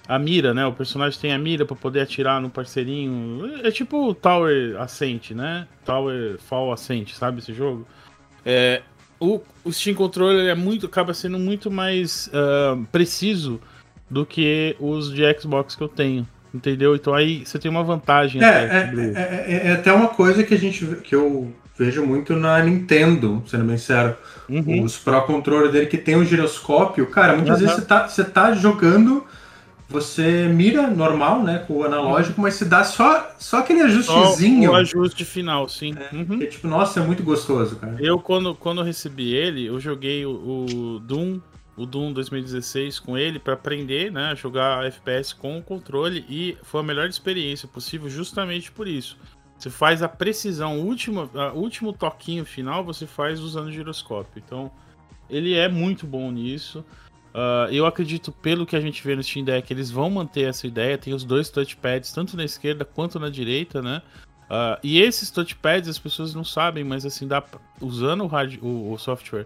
a mira, né? O personagem tem a mira para poder atirar no parceirinho. É tipo Tower Ascent, né? Tower Fall Ascent, sabe esse jogo? É, o, o Steam Controller é muito, acaba sendo muito mais uh, preciso do que os de Xbox que eu tenho. Entendeu? Então aí você tem uma vantagem. É, é, é, é, até uma coisa que a gente que eu vejo muito na Nintendo, sendo bem sincero. Uhum. Os Pro Controller dele que tem um giroscópio, cara, muitas uhum. vezes você tá, você tá jogando, você mira normal, né, com o analógico, uhum. mas se dá só, só aquele ajustezinho. Só o ajuste final, sim. É, uhum. que, tipo, nossa, é muito gostoso, cara. Eu, quando, quando eu recebi ele, eu joguei o, o Doom o Doom 2016 com ele para aprender né, a jogar FPS com o controle e foi a melhor experiência possível justamente por isso. Você faz a precisão, o último, toquinho final você faz usando o giroscópio. Então, ele é muito bom nisso. Uh, eu acredito, pelo que a gente vê no Steam Deck, eles vão manter essa ideia. Tem os dois touchpads, tanto na esquerda quanto na direita, né? Uh, e esses touchpads as pessoas não sabem, mas assim, dá, usando o, hard, o, o software,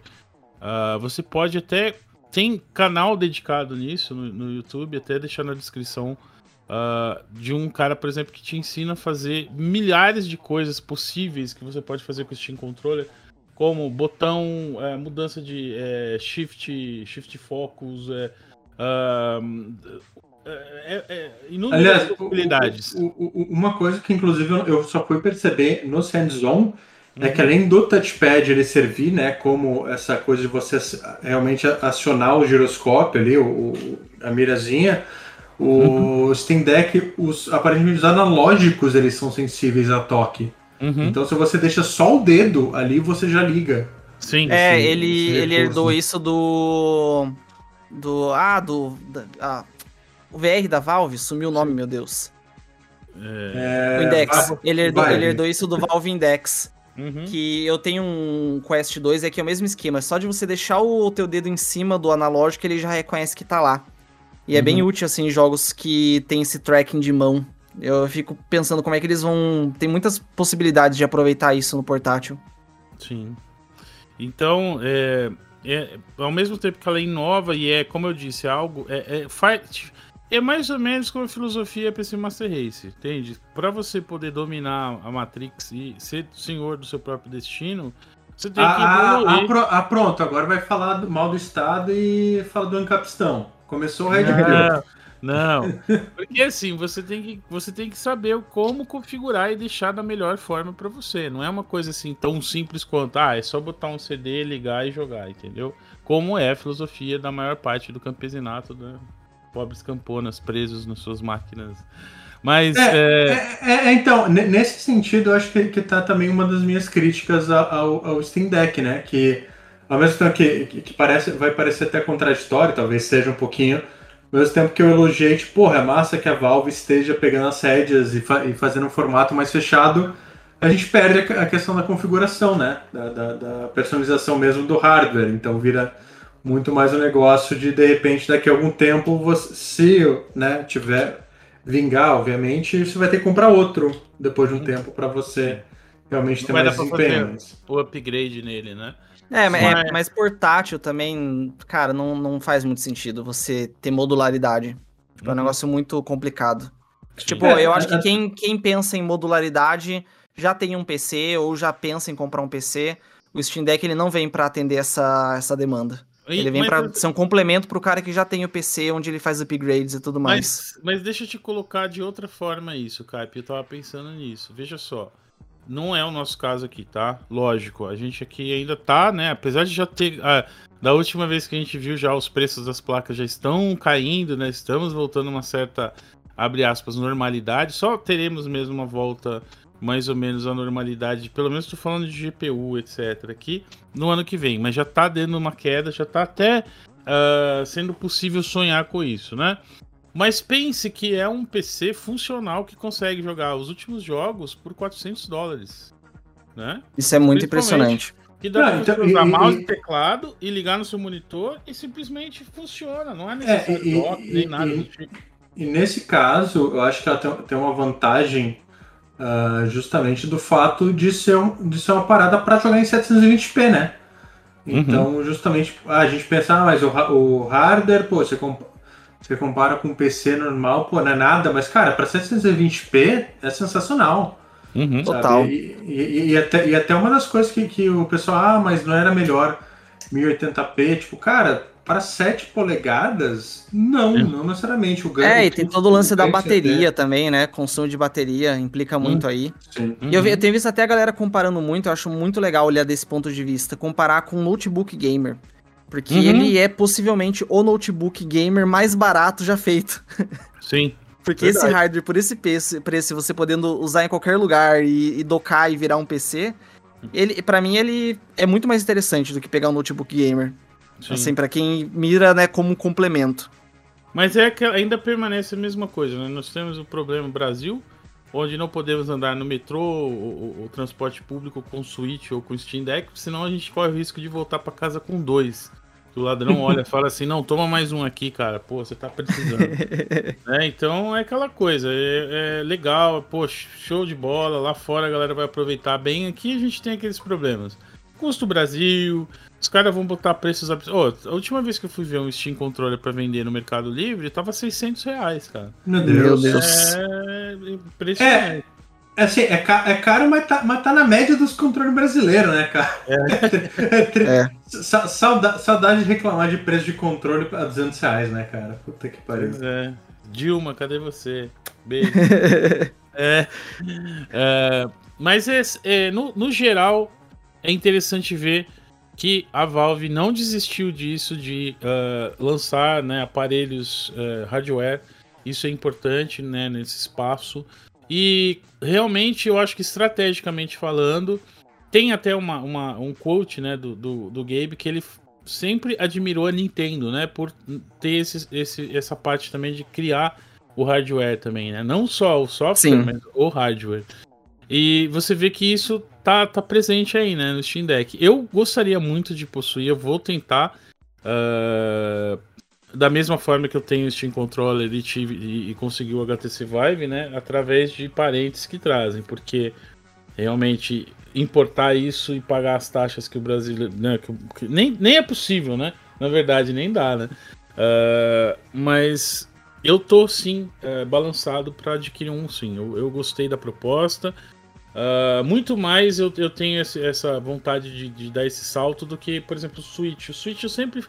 uh, você pode até. Tem canal dedicado nisso no, no YouTube, até deixar na descrição Uh, de um cara, por exemplo, que te ensina a fazer milhares de coisas possíveis que você pode fazer com o Steam Controller, como botão, é, mudança de é, shift, shift focus, é, uh, é, inúmeras Aliás, possibilidades. O, o, o, uma coisa que, inclusive, eu só fui perceber no hands-on é que uhum. além do touchpad ele servir, né, como essa coisa de você realmente acionar o giroscópio ali, o, a mirazinha, o uhum. Steam Deck, os, aparentemente os analógicos eles são sensíveis a toque. Uhum. Então se você deixa só o dedo ali, você já liga. Sim. É, esse, ele, esse ele herdou isso do. Do. Ah, do. Da, ah, o VR da Valve, sumiu o nome, meu Deus. É... O Index. ele, herdou, ele herdou isso do Valve Index. Uhum. Que eu tenho um Quest 2, é que é o mesmo esquema. Só de você deixar o teu dedo em cima do analógico, ele já reconhece que tá lá. E uhum. é bem uhum. útil, assim, em jogos que tem esse tracking de mão. Eu fico pensando como é que eles vão. Tem muitas possibilidades de aproveitar isso no portátil. Sim. Então, é, é, ao mesmo tempo que ela inova e é, como eu disse, algo. É, é, faz, é mais ou menos como a filosofia para esse Master Race, entende? Para você poder dominar a Matrix e ser senhor do seu próprio destino, você tem que ah, ah, ah, pronto, agora vai falar do mal do Estado e fala do encapistão. Começou o Red Pill. Não, [LAUGHS] porque assim, você tem, que, você tem que saber como configurar e deixar da melhor forma para você. Não é uma coisa assim tão simples quanto, ah, é só botar um CD, ligar e jogar, entendeu? Como é a filosofia da maior parte do campesinato, da pobres camponas presos nas suas máquinas. Mas. É, é... É, é então, nesse sentido, eu acho que, que tá também uma das minhas críticas ao, ao Steam Deck, né? Que ao mesmo tempo que, que, parece, vai parecer até contraditório, talvez seja um pouquinho, ao mesmo tempo que eu elogiei, tipo, porra, é massa que a Valve esteja pegando as rédeas e, fa e fazendo um formato mais fechado, a gente perde a, a questão da configuração, né? Da, da, da, personalização mesmo do hardware. Então vira muito mais um negócio de, de repente, daqui a algum tempo, você, se né, tiver vingar, obviamente, você vai ter que comprar outro depois de um tempo para você realmente Não ter mais desempenho. O upgrade nele, né? É, mas, é, mas portátil também, cara, não, não faz muito sentido você ter modularidade. Tipo, é um uhum. negócio muito complicado. Sim. Tipo, é, eu acho que quem, quem pensa em modularidade já tem um PC ou já pensa em comprar um PC. O Steam Deck ele não vem para atender essa, essa demanda. E, ele vem para ser um complemento pro cara que já tem o PC, onde ele faz upgrades e tudo mais. Mas, mas deixa eu te colocar de outra forma isso, Caip. Eu tava pensando nisso. Veja só. Não é o nosso caso aqui, tá? Lógico, a gente aqui ainda tá, né? Apesar de já ter. Ah, da última vez que a gente viu, já os preços das placas já estão caindo, né? Estamos voltando a uma certa, abre aspas, normalidade. Só teremos mesmo uma volta mais ou menos à normalidade, pelo menos estou falando de GPU, etc. aqui, no ano que vem. Mas já tá dando uma queda, já tá até uh, sendo possível sonhar com isso, né? Mas pense que é um PC funcional que consegue jogar os últimos jogos por 400 dólares, né? Isso é muito impressionante. Que dá não, pra então, usar e, mouse e teclado e ligar no seu monitor e simplesmente funciona. Não é necessário é, e, dock, nem e, nada do tipo. E nesse caso, eu acho que ela tem, tem uma vantagem uh, justamente do fato de ser, um, de ser uma parada para jogar em 720p, né? Uhum. Então, uhum. justamente, a gente pensa, ah, mas o, o hardware, pô, você, comp você compara com um PC normal, pô, não é nada, mas, cara, para 720p é sensacional. Uhum. Total. E, e, e, até, e até uma das coisas que, que o pessoal, ah, mas não era melhor 1080p, tipo, cara, para 7 polegadas, não, é. não necessariamente. O ganho, é, e tem todo o lance da bateria também, né? Consumo de bateria implica muito hum, aí. Sim. E eu, eu, tenho visto até a galera comparando muito, eu acho muito legal olhar desse ponto de vista, comparar com notebook gamer. Porque uhum. ele é possivelmente o notebook gamer mais barato já feito. [LAUGHS] Sim. Porque Verdade. esse hardware, por esse preço, preço, você podendo usar em qualquer lugar e, e docar e virar um PC, ele, para mim, ele é muito mais interessante do que pegar um notebook gamer. Sim. Assim, para quem mira, né, como um complemento. Mas é que ainda permanece a mesma coisa, né? Nós temos o problema Brasil, onde não podemos andar no metrô ou, transporte público com Switch ou com Steam Deck, senão a gente corre o risco de voltar para casa com dois o ladrão olha e fala assim, não, toma mais um aqui, cara. Pô, você tá precisando. [LAUGHS] é, então é aquela coisa, é, é, legal, pô, show de bola, lá fora a galera vai aproveitar bem, aqui a gente tem aqueles problemas. Custo Brasil, os caras vão botar preços absurdos. Oh, a última vez que eu fui ver um Steam Controller para vender no Mercado Livre, tava 600 reais, cara. Meu Deus. Meu Deus. É. É. É, assim, é, ca é caro, mas tá, mas tá na média dos controles brasileiros, né, cara? É. [LAUGHS] é. Saudade, saudade de reclamar de preço de controle a 200 reais, né, cara? Puta que pariu. Pois é. Dilma, cadê você? Beijo. [LAUGHS] é, é, mas é, é, no, no geral, é interessante ver que a Valve não desistiu disso, de uh, lançar né, aparelhos uh, hardware. Isso é importante né, nesse espaço. E realmente eu acho que estrategicamente falando, tem até uma, uma, um quote né, do, do, do Gabe que ele sempre admirou a Nintendo, né? Por ter esse, esse, essa parte também de criar o hardware também, né? Não só o software, Sim. mas o hardware. E você vê que isso tá, tá presente aí, né, no Steam Deck. Eu gostaria muito de possuir, eu vou tentar. Uh, da mesma forma que eu tenho o Steam Controller e, tive, e, e consegui o HTC Vive, né? Através de parentes que trazem, porque realmente importar isso e pagar as taxas que o Brasil. Né, que, que nem, nem é possível, né? Na verdade, nem dá, né? Uh, mas eu tô sim uh, balançado para adquirir um sim. Eu, eu, gostei da proposta. Uh, muito mais eu, eu tenho esse, essa vontade de, de, dar esse salto do que, por exemplo, o Switch. O Switch eu sempre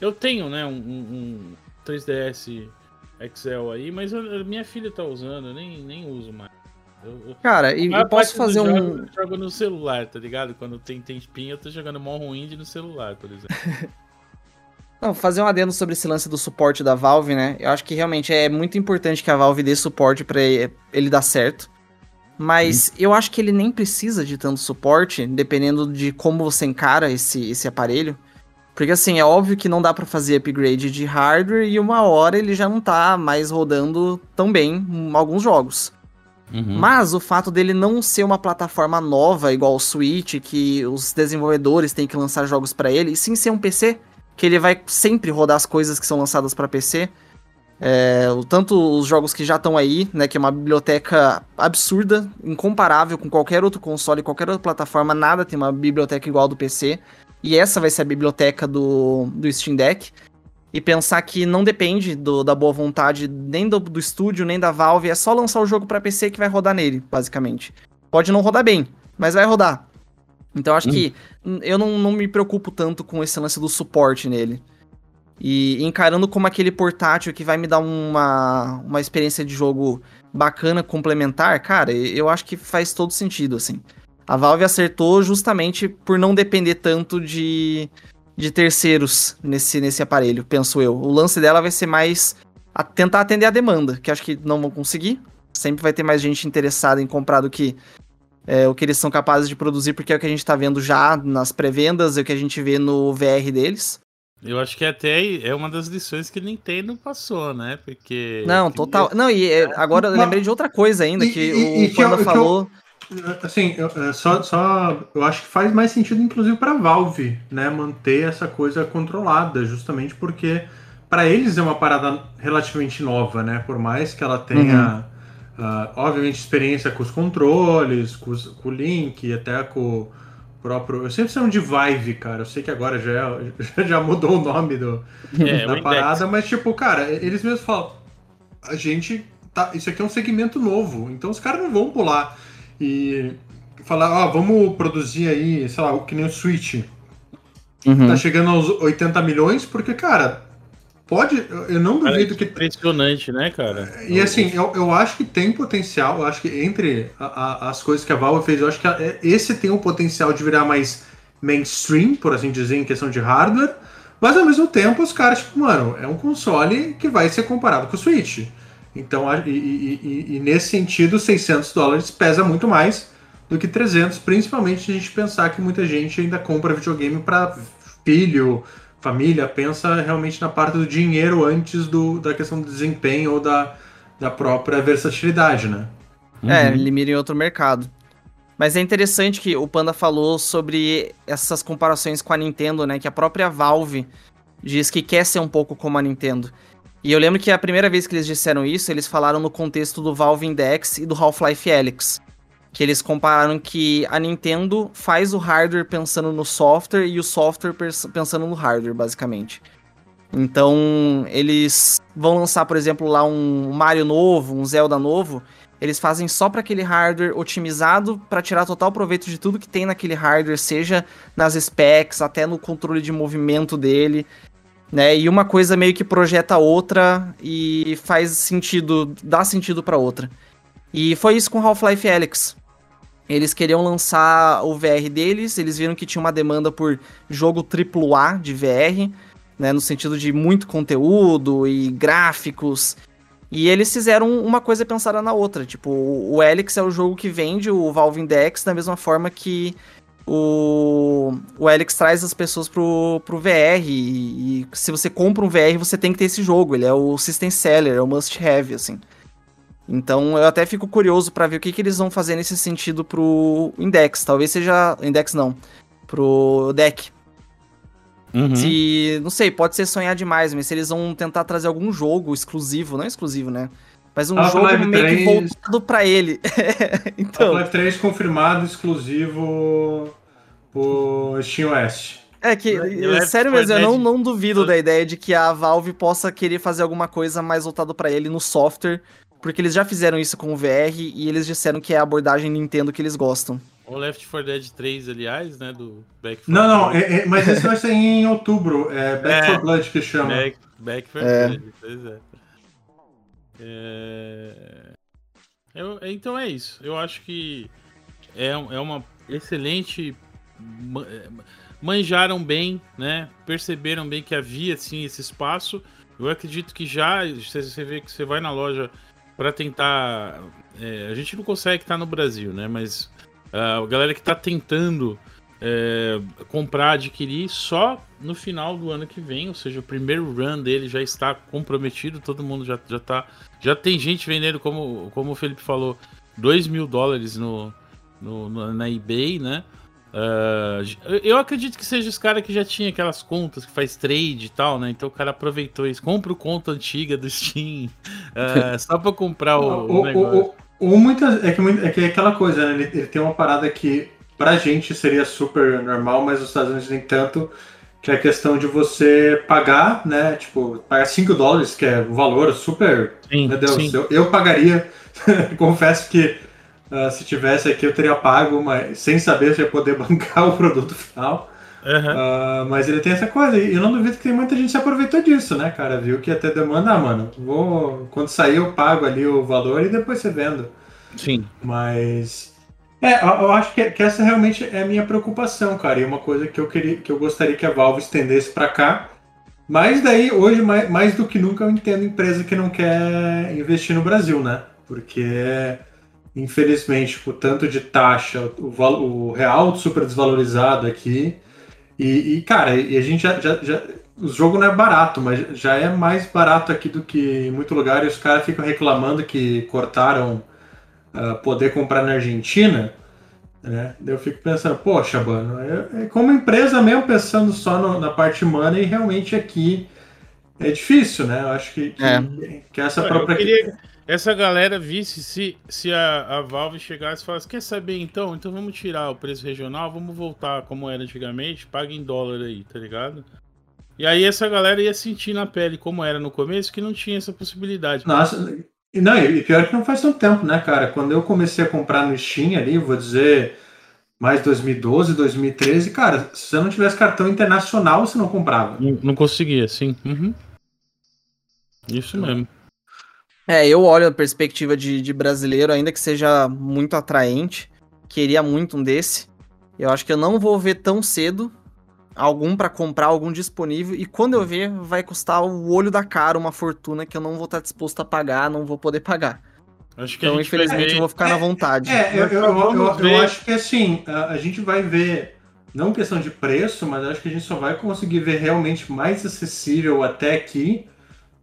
eu tenho, né, um, um 3DS Excel aí, mas eu, minha filha tá usando, eu nem, nem uso mais. Eu, Cara, e eu posso fazer um. Jogo, eu jogo no celular, tá ligado? Quando tem tempinho, eu tô jogando Morrowind no celular, por exemplo. [LAUGHS] Não, fazer um adendo sobre esse lance do suporte da Valve, né? Eu acho que realmente é muito importante que a Valve dê suporte para ele dar certo. Mas hum. eu acho que ele nem precisa de tanto suporte, dependendo de como você encara esse, esse aparelho. Porque assim, é óbvio que não dá para fazer upgrade de hardware e uma hora ele já não tá mais rodando tão bem em alguns jogos. Uhum. Mas o fato dele não ser uma plataforma nova igual o Switch, que os desenvolvedores têm que lançar jogos para ele, e sim ser um PC, que ele vai sempre rodar as coisas que são lançadas para PC. É, tanto os jogos que já estão aí, né, que é uma biblioteca absurda, incomparável com qualquer outro console, qualquer outra plataforma, nada tem uma biblioteca igual do PC. E essa vai ser a biblioteca do, do Steam Deck. E pensar que não depende do, da boa vontade nem do, do estúdio, nem da Valve. É só lançar o jogo para PC que vai rodar nele, basicamente. Pode não rodar bem, mas vai rodar. Então acho hum. que eu não, não me preocupo tanto com esse lance do suporte nele. E encarando como aquele portátil que vai me dar uma, uma experiência de jogo bacana, complementar, cara, eu acho que faz todo sentido, assim. A Valve acertou justamente por não depender tanto de, de terceiros nesse, nesse aparelho, penso eu. O lance dela vai ser mais a tentar atender a demanda, que acho que não vão conseguir. Sempre vai ter mais gente interessada em comprar do que é, o que eles são capazes de produzir, porque é o que a gente tá vendo já nas pré-vendas, é o que a gente vê no VR deles. Eu acho que até é uma das lições que Nintendo passou, né? Porque. Não, total. Não, e é, agora eu lembrei de outra coisa ainda que e- o e Panda que eu- falou. Assim, eu, é, só, só eu acho que faz mais sentido, inclusive, para Valve, né, manter essa coisa controlada, justamente porque para eles é uma parada relativamente nova, né? Por mais que ela tenha, ah, obviamente, experiência com os controles, com, os- com o Link, até com próprio. Eu sempre chamo de Vive, cara. Eu sei que agora já, é- [LAUGHS] já mudou o nome do, É, da parada, mas tipo, cara, eles mesmos falam, a gente tá, isso aqui é um segmento novo, então os caras não vão pular e falar, ó, vamos produzir aí, sei lá, o que nem o Switch, Uhum. tá chegando aos 80 milhões, porque, cara, pode, eu- não Cara, duvido é que impressionante, né, cara? e assim, eu, eu acho que tem potencial, eu acho que entre a- a- as coisas que a Valve fez, eu acho que a- é- esse tem o potencial de virar mais mainstream, por assim dizer, em questão de hardware, mas ao mesmo tempo os caras, tipo, mano, é um console que vai ser comparado com o Switch. Então, e, e- e- e nesse sentido, 600 dólares pesa muito mais do que 300, principalmente se a gente pensar que muita gente ainda compra videogame para filho, família, pensa realmente na parte do dinheiro antes do, da questão do desempenho ou da, da própria versatilidade, né? É, Uhum. ele mira em outro mercado. Mas é interessante que o Panda falou sobre essas comparações com a Nintendo, né? Que a própria Valve diz que quer ser um pouco como a Nintendo. E eu lembro que a primeira vez que eles disseram isso, eles falaram no contexto do Valve Index e do Half-Life Alyx. Que eles compararam que a Nintendo faz o hardware pensando no software e o software pensando no hardware, basicamente. Então, eles vão lançar, por exemplo, lá um Mario novo, um Zelda novo, eles fazem só para aquele hardware otimizado para tirar total proveito de tudo que tem naquele hardware, seja nas specs, até no controle de movimento dele, né? E uma coisa meio que projeta outra e faz sentido, dá sentido para outra. E foi isso com Half-Life Alyx. Eles queriam lançar o VR deles, eles viram que tinha uma demanda por jogo AAA de VR, né, no sentido de muito conteúdo e gráficos. E eles fizeram uma coisa pensada na outra. Tipo, o Helix é o jogo que vende o Valve Index da mesma forma que o, o Helix traz as pessoas pro, pro VR. E, e se você compra um VR, você tem que ter esse jogo. Ele é o system seller, é o must have, assim. Então eu até fico curioso pra ver o que, que eles vão fazer nesse sentido pro Index. Talvez seja. Index não. Pro deck. Uhum. Se. Não sei, pode ser sonhar demais, mas se eles vão tentar trazer algum jogo exclusivo, não exclusivo, né? Mas um Half-Life jogo meio que 3. voltado pra ele. [LAUGHS] então. Half-Life 3 confirmado, exclusivo pro SteamOS. É que, Left sério 4 mesmo, eu não, não duvido da ideia de que a Valve possa querer fazer alguma coisa mais voltado pra ele no software, porque eles já fizeram isso com o VR e eles disseram que é a abordagem Nintendo que eles gostam. O Left 4 Dead 3, aliás, né? Do Back 4 Não, não, é- é- mas esse vai ser em outubro, é Back É. 4 Blood que chama. Back, Back 4 É. Dead, pois é. É... Eu- então é isso. Eu acho que é, é uma excelente. é, Manjaram bem, né? Perceberam bem que havia sim esse espaço. Eu acredito que já você vê que você vai na loja para tentar. é, a gente não consegue estar no Brasil, né? Mas a galera que está tentando é, comprar, adquirir só no final do ano que vem, ou seja, o primeiro run dele já está comprometido, todo mundo já, já tá. Já tem gente vendendo, como, como o Felipe falou, 2 mil dólares no, no- no- na eBay, né? Ah, eu- acredito que seja os caras que já tinha aquelas contas que faz trade e tal, né? Então o cara aproveitou isso. Compra o conta antiga do Steam [LAUGHS] ah, só pra comprar o, O- o negócio. o- muitas, é, que, é que é aquela coisa, né? Ele, ele tem uma parada que pra gente seria super normal, mas nos Estados Unidos nem tanto, que é a questão de você pagar, né? Tipo, pagar 5 dólares, que é o valor super. Sim, Meu Deus, sim. eu, eu pagaria. [LAUGHS] Confesso que ah, se tivesse aqui eu teria pago, mas sem saber se ia poder [LAUGHS] bancar o produto final. Aham. Ah, mas ele tem essa coisa, e eu não duvido que tem muita gente se aproveitou disso, né, cara? Viu que até demanda, ah, mano, vou. Quando sair eu pago ali o valor e depois você vendo. Sim. Mas. É, eu, acho que, que essa realmente é a minha preocupação, cara. E uma coisa que eu queria, que eu gostaria que a Valve estendesse pra cá. Mas daí, hoje, mais, mais do que nunca, eu entendo empresa que não quer investir no Brasil, né? Porque, infelizmente, o tanto de taxa, o, o real super desvalorizado aqui. E, e, cara, e a gente já, já, já- o jogo não é barato, mas já é mais barato aqui do que em muito lugar e os caras ficam reclamando que cortaram uh, poder comprar na Argentina. Né? Eu fico pensando, poxa, mano, é, é como empresa mesmo pensando só no, na parte humana e realmente aqui é difícil, né? Eu acho que, que, É. que essa própria. eu queria que essa galera visse se, se a, a Valve chegasse e falasse: Quer saber então? Então vamos tirar o preço regional, vamos voltar como era antigamente, paga em dólar aí, tá ligado? E aí essa galera ia sentir na pele como era no começo, que não tinha essa possibilidade. Nossa, e não, e pior que não faz tanto tempo, né, cara? Quando eu comecei a comprar no Steam ali, vou dizer mais 2012, 2013, cara, se você não tivesse cartão internacional, você não comprava. Não, não conseguia, sim. Uhum. Isso mesmo. É, eu olho a perspectiva de, de brasileiro, ainda que seja muito atraente. Queria muito um desse. Eu acho que eu não vou ver tão cedo algum pra comprar, algum disponível. E quando eu ver, vai custar o olho da cara uma fortuna que eu não vou estar disposto a pagar, não vou poder pagar. Acho que Então, infelizmente, eu vou ficar na vontade. É, eu, eu, eu, eu- acho que assim, a, a gente vai ver, não questão de preço, mas acho que a gente só vai conseguir ver realmente mais acessível até aqui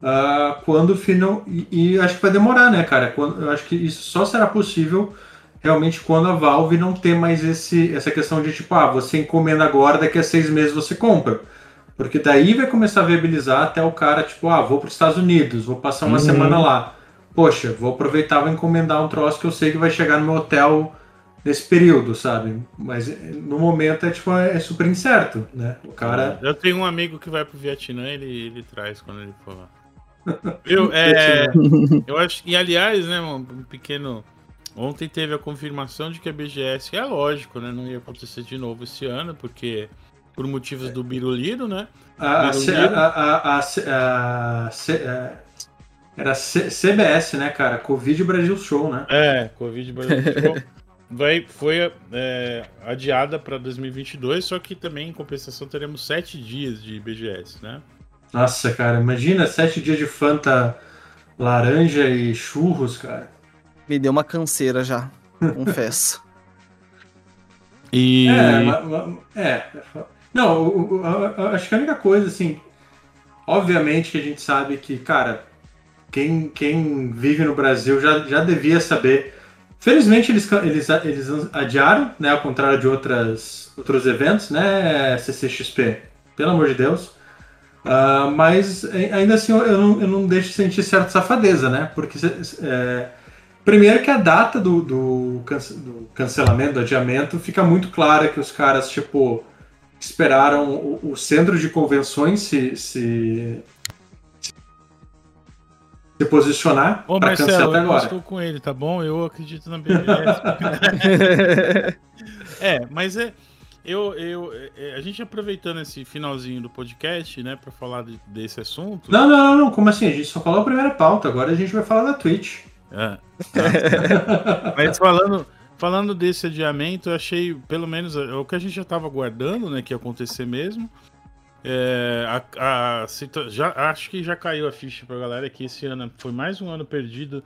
ah, quando final. E, e acho que vai demorar, né, cara? Quando, eu acho que isso só será possível realmente quando a Valve não ter mais esse, essa questão de tipo, ah, você encomenda agora, daqui a seis meses você compra. Porque daí vai começar a viabilizar até o cara, tipo, ah, vou para os Estados Unidos, vou passar uma Uhum. semana lá. Poxa, vou aproveitar, vou encomendar um troço que eu sei que vai chegar no meu hotel nesse período, sabe? Mas no momento é tipo, é super incerto, né? O cara. Eu tenho um amigo que vai pro Vietnã, ele, ele traz quando ele for lá. [LAUGHS] Eu, é, eu acho e aliás, né, um, pequeno. Ontem teve a confirmação de que a BGS é lógico, né? Não ia acontecer de novo esse ano, porque por motivos do Biruliro, né? A, a, a, é, era CBS, né, cara? Covid Brasil Show, né? É, Covid Brasil Show [LAUGHS] vai, foi é, adiada para 2022, só que também em compensação teremos sete dias de BGS, né? Nossa, cara, imagina sete dias de Fanta laranja e churros, cara. Me deu uma canseira já, confesso. [LAUGHS] E É, é. Não, acho que a única coisa, assim, obviamente que a gente sabe que, cara, quem, quem vive no Brasil já, já devia saber. Felizmente eles, eles, eles adiaram, né, ao contrário de outras, outros eventos, né, CCXP, pelo amor de Deus. Ah, mas eh, ainda assim eu eu não, eu não deixo de sentir certa safadeza, né? Porque é, primeiro que a data do, do, cance- do cancelamento, do adiamento, fica muito clara que os caras, tipo, esperaram o, o centro de convenções se, se, se posicionar para cancelar até eu agora. estou com ele, tá bom? Eu acredito na BGS. [LAUGHS] [LAUGHS] é, mas é. Eu, eu, é, a gente aproveitando esse finalzinho do podcast, né, pra falar de- desse assunto. Não, não, não, não, como assim? A gente só falou a primeira pauta, agora a gente vai falar da Twitch. É. [LAUGHS] Mas falando, falando desse adiamento, eu achei, pelo menos, é o que a gente já estava aguardando, né, que ia acontecer mesmo. É, a, a já, acho que já caiu a ficha pra galera que esse ano foi mais um ano perdido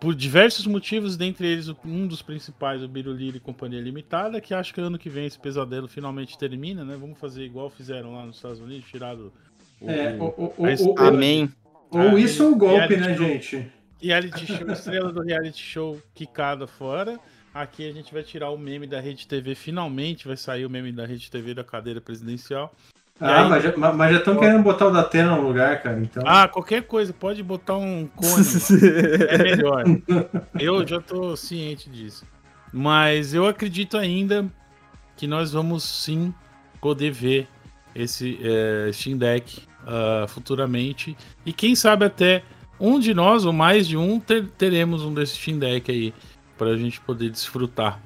por diversos motivos, dentre eles um dos principais, o Biruliro e Companhia Limitada, que acho que ano que vem esse pesadelo finalmente termina, né? Vamos fazer igual fizeram lá nos Estados Unidos, tirado o, É, o, o, o, Mas- o- o- Amém. ou Ah, isso ou o golpe, reality né, show. gente? reality show, estrela do reality show quicada fora. Aqui a gente vai tirar o meme da Rede TV, finalmente vai sair o meme da Rede TV da cadeira presidencial. Ah, aí- mas já, mas- já estão querendo botar o Datena no lugar, cara. Então. Ah, qualquer coisa, pode botar um cone, [LAUGHS] é melhor. Eu já tô ciente disso. Mas eu acredito ainda que nós vamos sim poder ver esse é, Steam Deck ah, futuramente. E quem sabe até um de nós, ou mais de um, ter- teremos um desse Steam Deck aí. Pra gente poder desfrutar.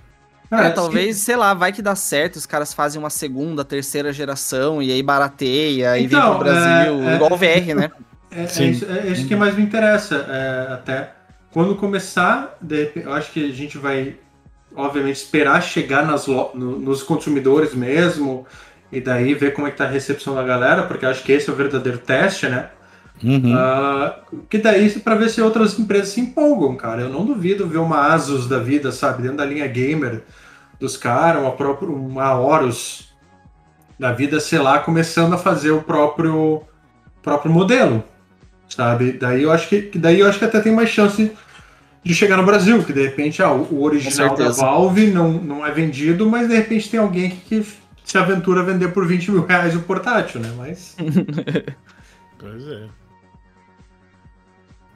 Cara, É, talvez, sei lá, vai que dá certo, os caras fazem uma segunda, terceira geração e aí barateia e vem Então, pro Brasil, é, é- igual o VR, né? É, é isso, é isso que mais me interessa, é, até. Quando começar, eu acho que a gente vai, obviamente, esperar chegar nas, no- nos consumidores mesmo, e daí ver como é que tá a recepção da galera, porque eu acho que esse é o verdadeiro teste, né? Uhum. Ah, que daí para ver se outras empresas se empolgam, cara. Eu não duvido ver uma Asus da vida, sabe, dentro da linha gamer dos caras, uma própria uma Horus da vida, sei lá, começando a fazer o próprio, próprio modelo, sabe? Daí eu acho que daí eu acho que até tem mais chance de chegar no Brasil, que de repente ah, o original da. Valve não, não é vendido, mas de repente tem alguém que, que se aventura a vender por 20 mil reais o portátil, né? Mas [LAUGHS] Pois é.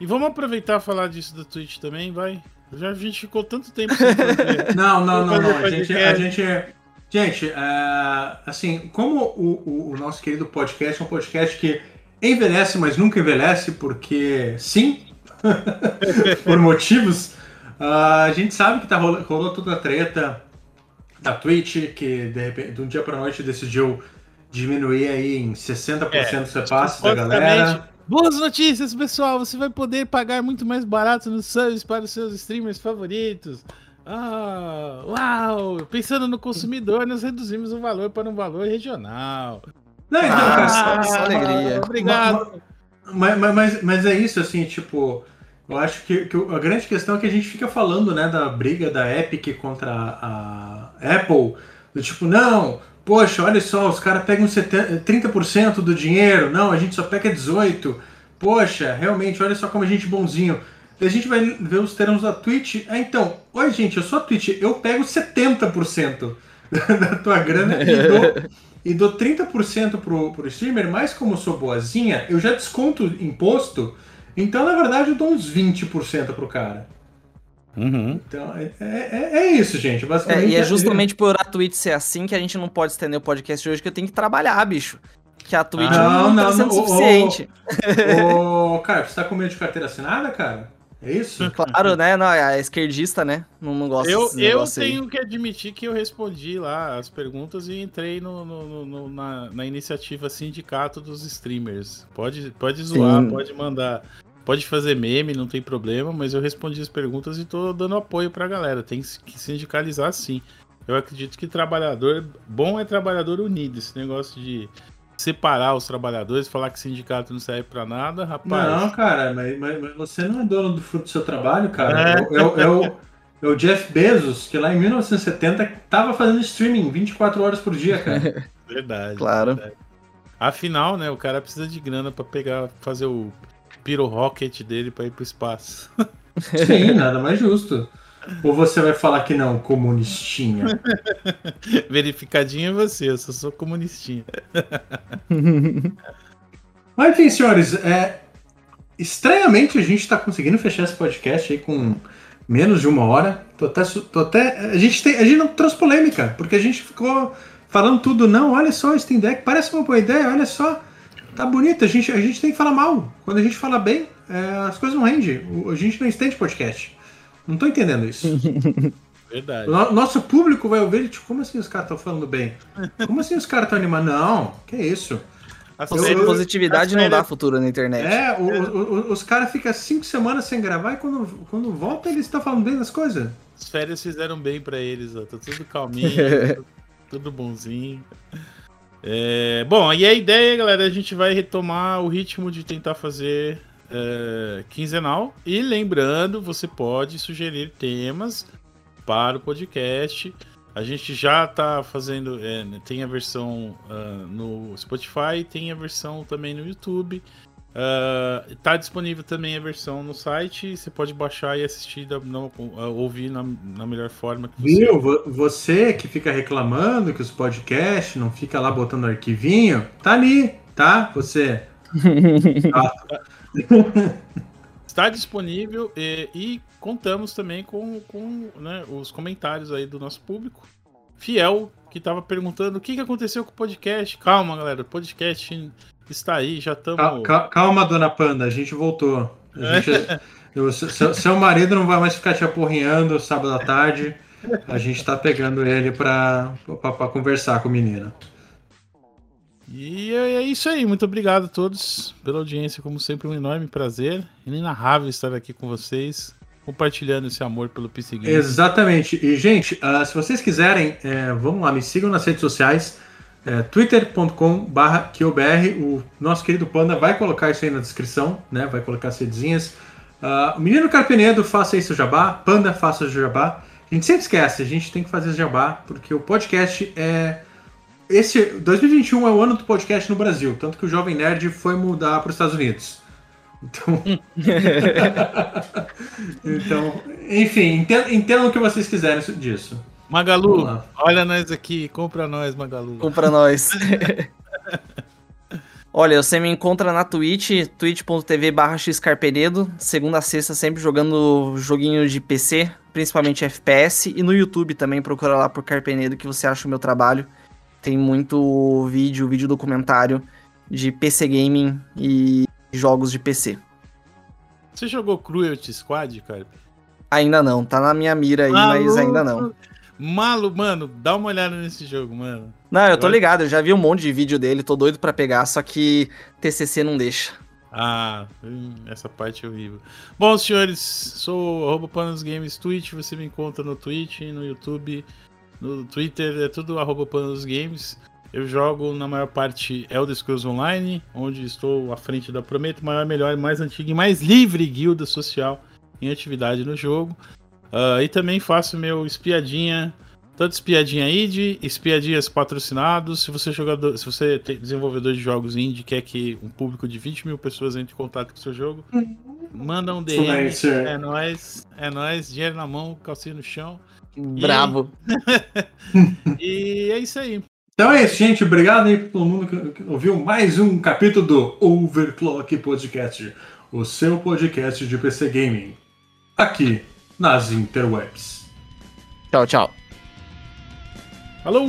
E vamos aproveitar e falar disso da Twitch também, vai. Já a gente ficou tanto tempo sem fazer. [LAUGHS] Não, não, não, não. A gente, a gente, gente é, assim, como o, o- o nosso querido podcast é um podcast que envelhece, mas nunca envelhece, porque sim, [LAUGHS] por motivos, ah, a gente sabe que tá rolando, rolou toda a treta da Twitch, que de, repente, de um dia pra noite decidiu diminuir aí em 60% É, os repasses da galera. Boas notícias, pessoal! Você vai poder pagar muito mais barato nos subs para os seus streamers favoritos. Ah, uau! Pensando no consumidor, nós reduzimos o valor para um valor regional. Não, então, Ah, cara, só- só alegria. Obrigado. Mas, mas, mas, mas é isso, assim, tipo, eu acho que, que a grande questão é que a gente fica falando, né, da briga da Epic contra a Apple, do tipo, não, poxa, olha só, os caras pegam 70, 30% do dinheiro, não, a gente só pega 18%, poxa, realmente, olha só como a gente é bonzinho. Daí a gente vai ver os termos da Twitch, ah, então, oi gente, eu sou a Twitch, eu pego 70% [LAUGHS] da tua grana e dou e dou 30% pro, pro streamer, mas como eu sou boazinha, eu já desconto imposto, então na verdade eu dou uns 20% pro cara. Uhum. Então é, é, é isso, gente. É, Basicamente. e é justamente por a Twitch ser assim que a gente não pode estender o podcast hoje, que eu tenho que trabalhar, bicho. Que a Twitch Ah, não, não, tá sendo não, ô, suficiente. [LAUGHS] Ô, cara, você tá com medo de carteira assinada, cara? É isso? Claro, né? Não, é a esquerdista, né? Não, não gosta Eu, eu negócios aí. tenho que admitir que eu respondi lá as perguntas e entrei no, no- no- no- na, na iniciativa Sindicato dos Streamers. Pode, pode zoar, Sim. pode mandar, pode fazer meme, não tem problema, mas eu respondi as perguntas e tô dando apoio pra galera. Tem que sindicalizar sim. Eu acredito que trabalhador. Bom é trabalhador unido. Esse negócio de separar os trabalhadores, falar que sindicato não serve pra nada, rapaz. Não, cara, mas, mas- mas você não é dono do fruto do seu trabalho, cara. É. É, o- é o- é o, Jeff Bezos, que lá em 1970 tava fazendo streaming 24 horas por dia, cara. [LAUGHS] Verdade. Claro. verdade. Afinal, né, o cara precisa de grana pra pegar, fazer o Pyro Rocket dele pra ir pro espaço. [LAUGHS] Sim, nada mais justo. Ou você vai falar que não, comunistinha? [LAUGHS] Verificadinho é você, eu só sou comunistinha. [LAUGHS] Mas enfim, senhores, é, estranhamente a gente tá conseguindo fechar esse podcast aí com menos de uma hora. Tô até, tô até, a, gente tem, a gente não trouxe polêmica, porque a gente ficou falando tudo, não, olha só, Steam Deck parece uma boa ideia, olha só, tá bonito, a gente, a gente tem que falar mal. Quando a gente fala bem, é, as coisas não rendem, O- a gente não estende podcast. Não tô entendendo isso. [LAUGHS] Verdade. No- nosso público vai ouvir, tipo, como assim os caras estão falando bem? Como assim os caras estão animando? Não, que isso? Eu- eu- Positividade as não dá futuro na internet. É, o- o- o- os caras ficam cinco semanas sem gravar e quando, quando volta eles estão falando bem das coisas. As férias fizeram bem pra eles, ó. Tá tudo [LAUGHS] calminho, tudo- tudo bonzinho. É, bom, e a ideia, galera, a gente vai retomar o ritmo de tentar fazer é, quinzenal. E lembrando, você pode sugerir temas para o podcast. A gente já tá fazendo. é, tem a versão ah, no Spotify, tem a versão também no YouTube. Ah, tá disponível também a versão no site. Você pode baixar e assistir, da- não, ah, ouvir na, na melhor forma que você. Viu? Vo- Você que fica reclamando que os podcasts não fica lá botando arquivinho, tá ali, tá? Você. [LAUGHS] Está disponível e, e contamos também com, com né, os comentários aí do nosso público. Fiel, que estava perguntando o que, que aconteceu com o podcast. Calma, galera, o podcast está aí, já estamos. cal- Calma, dona Panda, a gente voltou. A gente- o seu, seu marido não vai mais ficar te apurrinhando sábado à tarde. A gente tá pegando ele pra, pra, pra conversar com o menino. E é é isso aí, muito obrigado a todos pela audiência, como sempre, um enorme prazer. Inenarrável estar aqui com vocês, compartilhando esse amor pelo PC Games. Exatamente. E, gente, ah, se vocês quiserem, é, vamos lá, me sigam nas redes sociais. É, twitter.com.br. O nosso querido Panda vai colocar isso aí na descrição, né? Vai colocar as redezinhas. Ah, o menino Carpenedo, faça seu jabá. Panda, faça o jabá. A gente sempre esquece, a gente tem que fazer jabá, porque o podcast é esse 2021 é o ano do podcast no Brasil, tanto que o Jovem Nerd foi mudar para os Estados Unidos. Então, [LAUGHS] então enfim, entendam, entendam o que vocês quiserem disso. Magalu, olha nós aqui, compra nós, Magalu. Compra nós. [LAUGHS] Olha, você me encontra na Twitch, twitch.tv barra xcarpenedo, segunda a sexta sempre jogando joguinho de PC, principalmente FPS, e no YouTube também procura lá por Carpenedo que você acha o meu trabalho. Tem muito vídeo, vídeo documentário de PC Gaming e jogos de PC. Você jogou Cruelty Squad, cara? Ainda não, tá na minha mira aí, mas ainda não. Malu, mano, dá uma olhada nesse jogo, mano. Não, eu tô ligado, eu já vi um monte de vídeo dele, tô doido pra pegar, só que TCC não deixa. Ah, hum, essa parte é horrível. Bom, senhores, sou o arroba Panos Games Twitch, você me encontra no Twitch, no YouTube, no Twitter, é tudo arroba Panos Games. Eu jogo na maior parte Elder Scrolls Online, onde estou à frente da Prometo, maior, melhor, mais antiga e mais livre guilda social em atividade no jogo. Ah, e também faço meu espiadinha, tanto espiadinha indie, espiadinhas patrocinados. Se você é jogador, se você é desenvolvedor de jogos indie quer que um público de 20 mil pessoas entre em contato com o seu jogo, manda um DM. É nóis, é nóis, dinheiro na mão, calcinha no chão. Bravo. E [LAUGHS] é isso aí. Então é isso, gente. Obrigado aí pra todo mundo que que ouviu mais um capítulo do Overclock Podcast, o seu podcast de PC Gaming, aqui nas interwebs. Tchau, tchau. Falou!